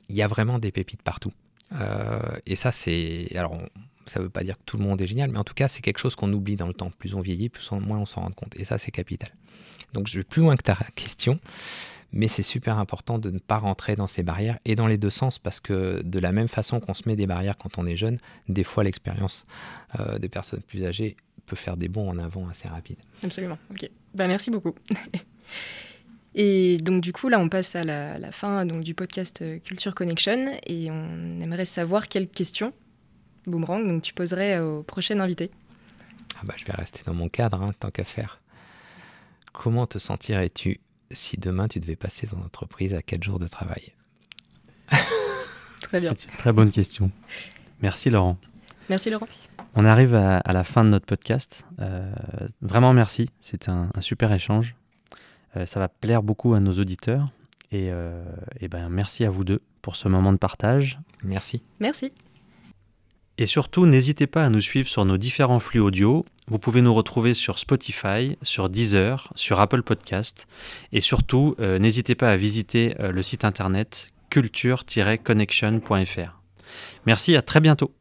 il y a vraiment des pépites partout. Euh, et ça, c'est. Alors, ça ne veut pas dire que tout le monde est génial, mais en tout cas, c'est quelque chose qu'on oublie dans le temps. Plus on vieillit, plus on- moins on s'en rend compte. Et ça, c'est capital. Donc, je vais plus loin que ta question, mais c'est super important de ne pas rentrer dans ces barrières et dans les deux sens, parce que de la même façon qu'on se met des barrières quand on est jeune, des fois, l'expérience euh, des personnes plus âgées peut faire des bonds en avant assez rapides. Absolument. Ok. Bah, merci beaucoup. Et donc du coup là on passe à la, la fin donc, du podcast euh, Culture Connection et on aimerait savoir quelles questions boomerang donc tu poserais au prochain invité. Ah bah, je vais rester dans mon cadre, hein, tant qu'à faire. Comment te sentirais-tu si demain tu devais passer ton entreprise à 4 jours de travail? Très bien. C'est une très bonne question. Merci Laurent. Merci Laurent. On arrive à, à la fin de notre podcast. Euh, vraiment merci. C'était un, un super échange. Euh, ça va plaire beaucoup à nos auditeurs. Et, euh, et ben, merci à vous deux pour ce moment de partage. Merci. Merci. Et surtout, n'hésitez pas à nous suivre sur nos différents flux audio. Vous pouvez nous retrouver sur Spotify, sur Deezer, sur Apple Podcast. Et surtout, euh, n'hésitez pas à visiter euh, le site internet culture-connection.fr. Merci, à très bientôt.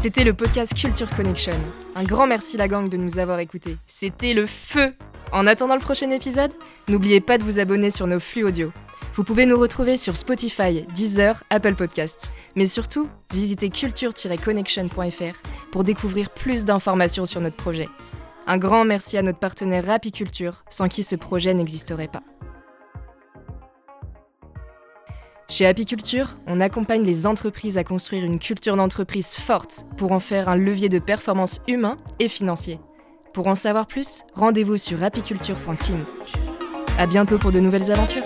C'était le podcast Culture Connection. Un grand merci la gang de nous avoir écoutés. C'était le feu En attendant le prochain épisode, n'oubliez pas de vous abonner sur nos flux audio. Vous pouvez nous retrouver sur Spotify, Deezer, Apple Podcasts. Mais surtout, visitez culture-connection.fr pour découvrir plus d'informations sur notre projet. Un grand merci à notre partenaire Rapiculture, sans qui ce projet n'existerait pas. Chez Apiculture, on accompagne les entreprises à construire une culture d'entreprise forte pour en faire un levier de performance humain et financier. Pour en savoir plus, rendez-vous sur apiculture.team. À bientôt pour de nouvelles aventures.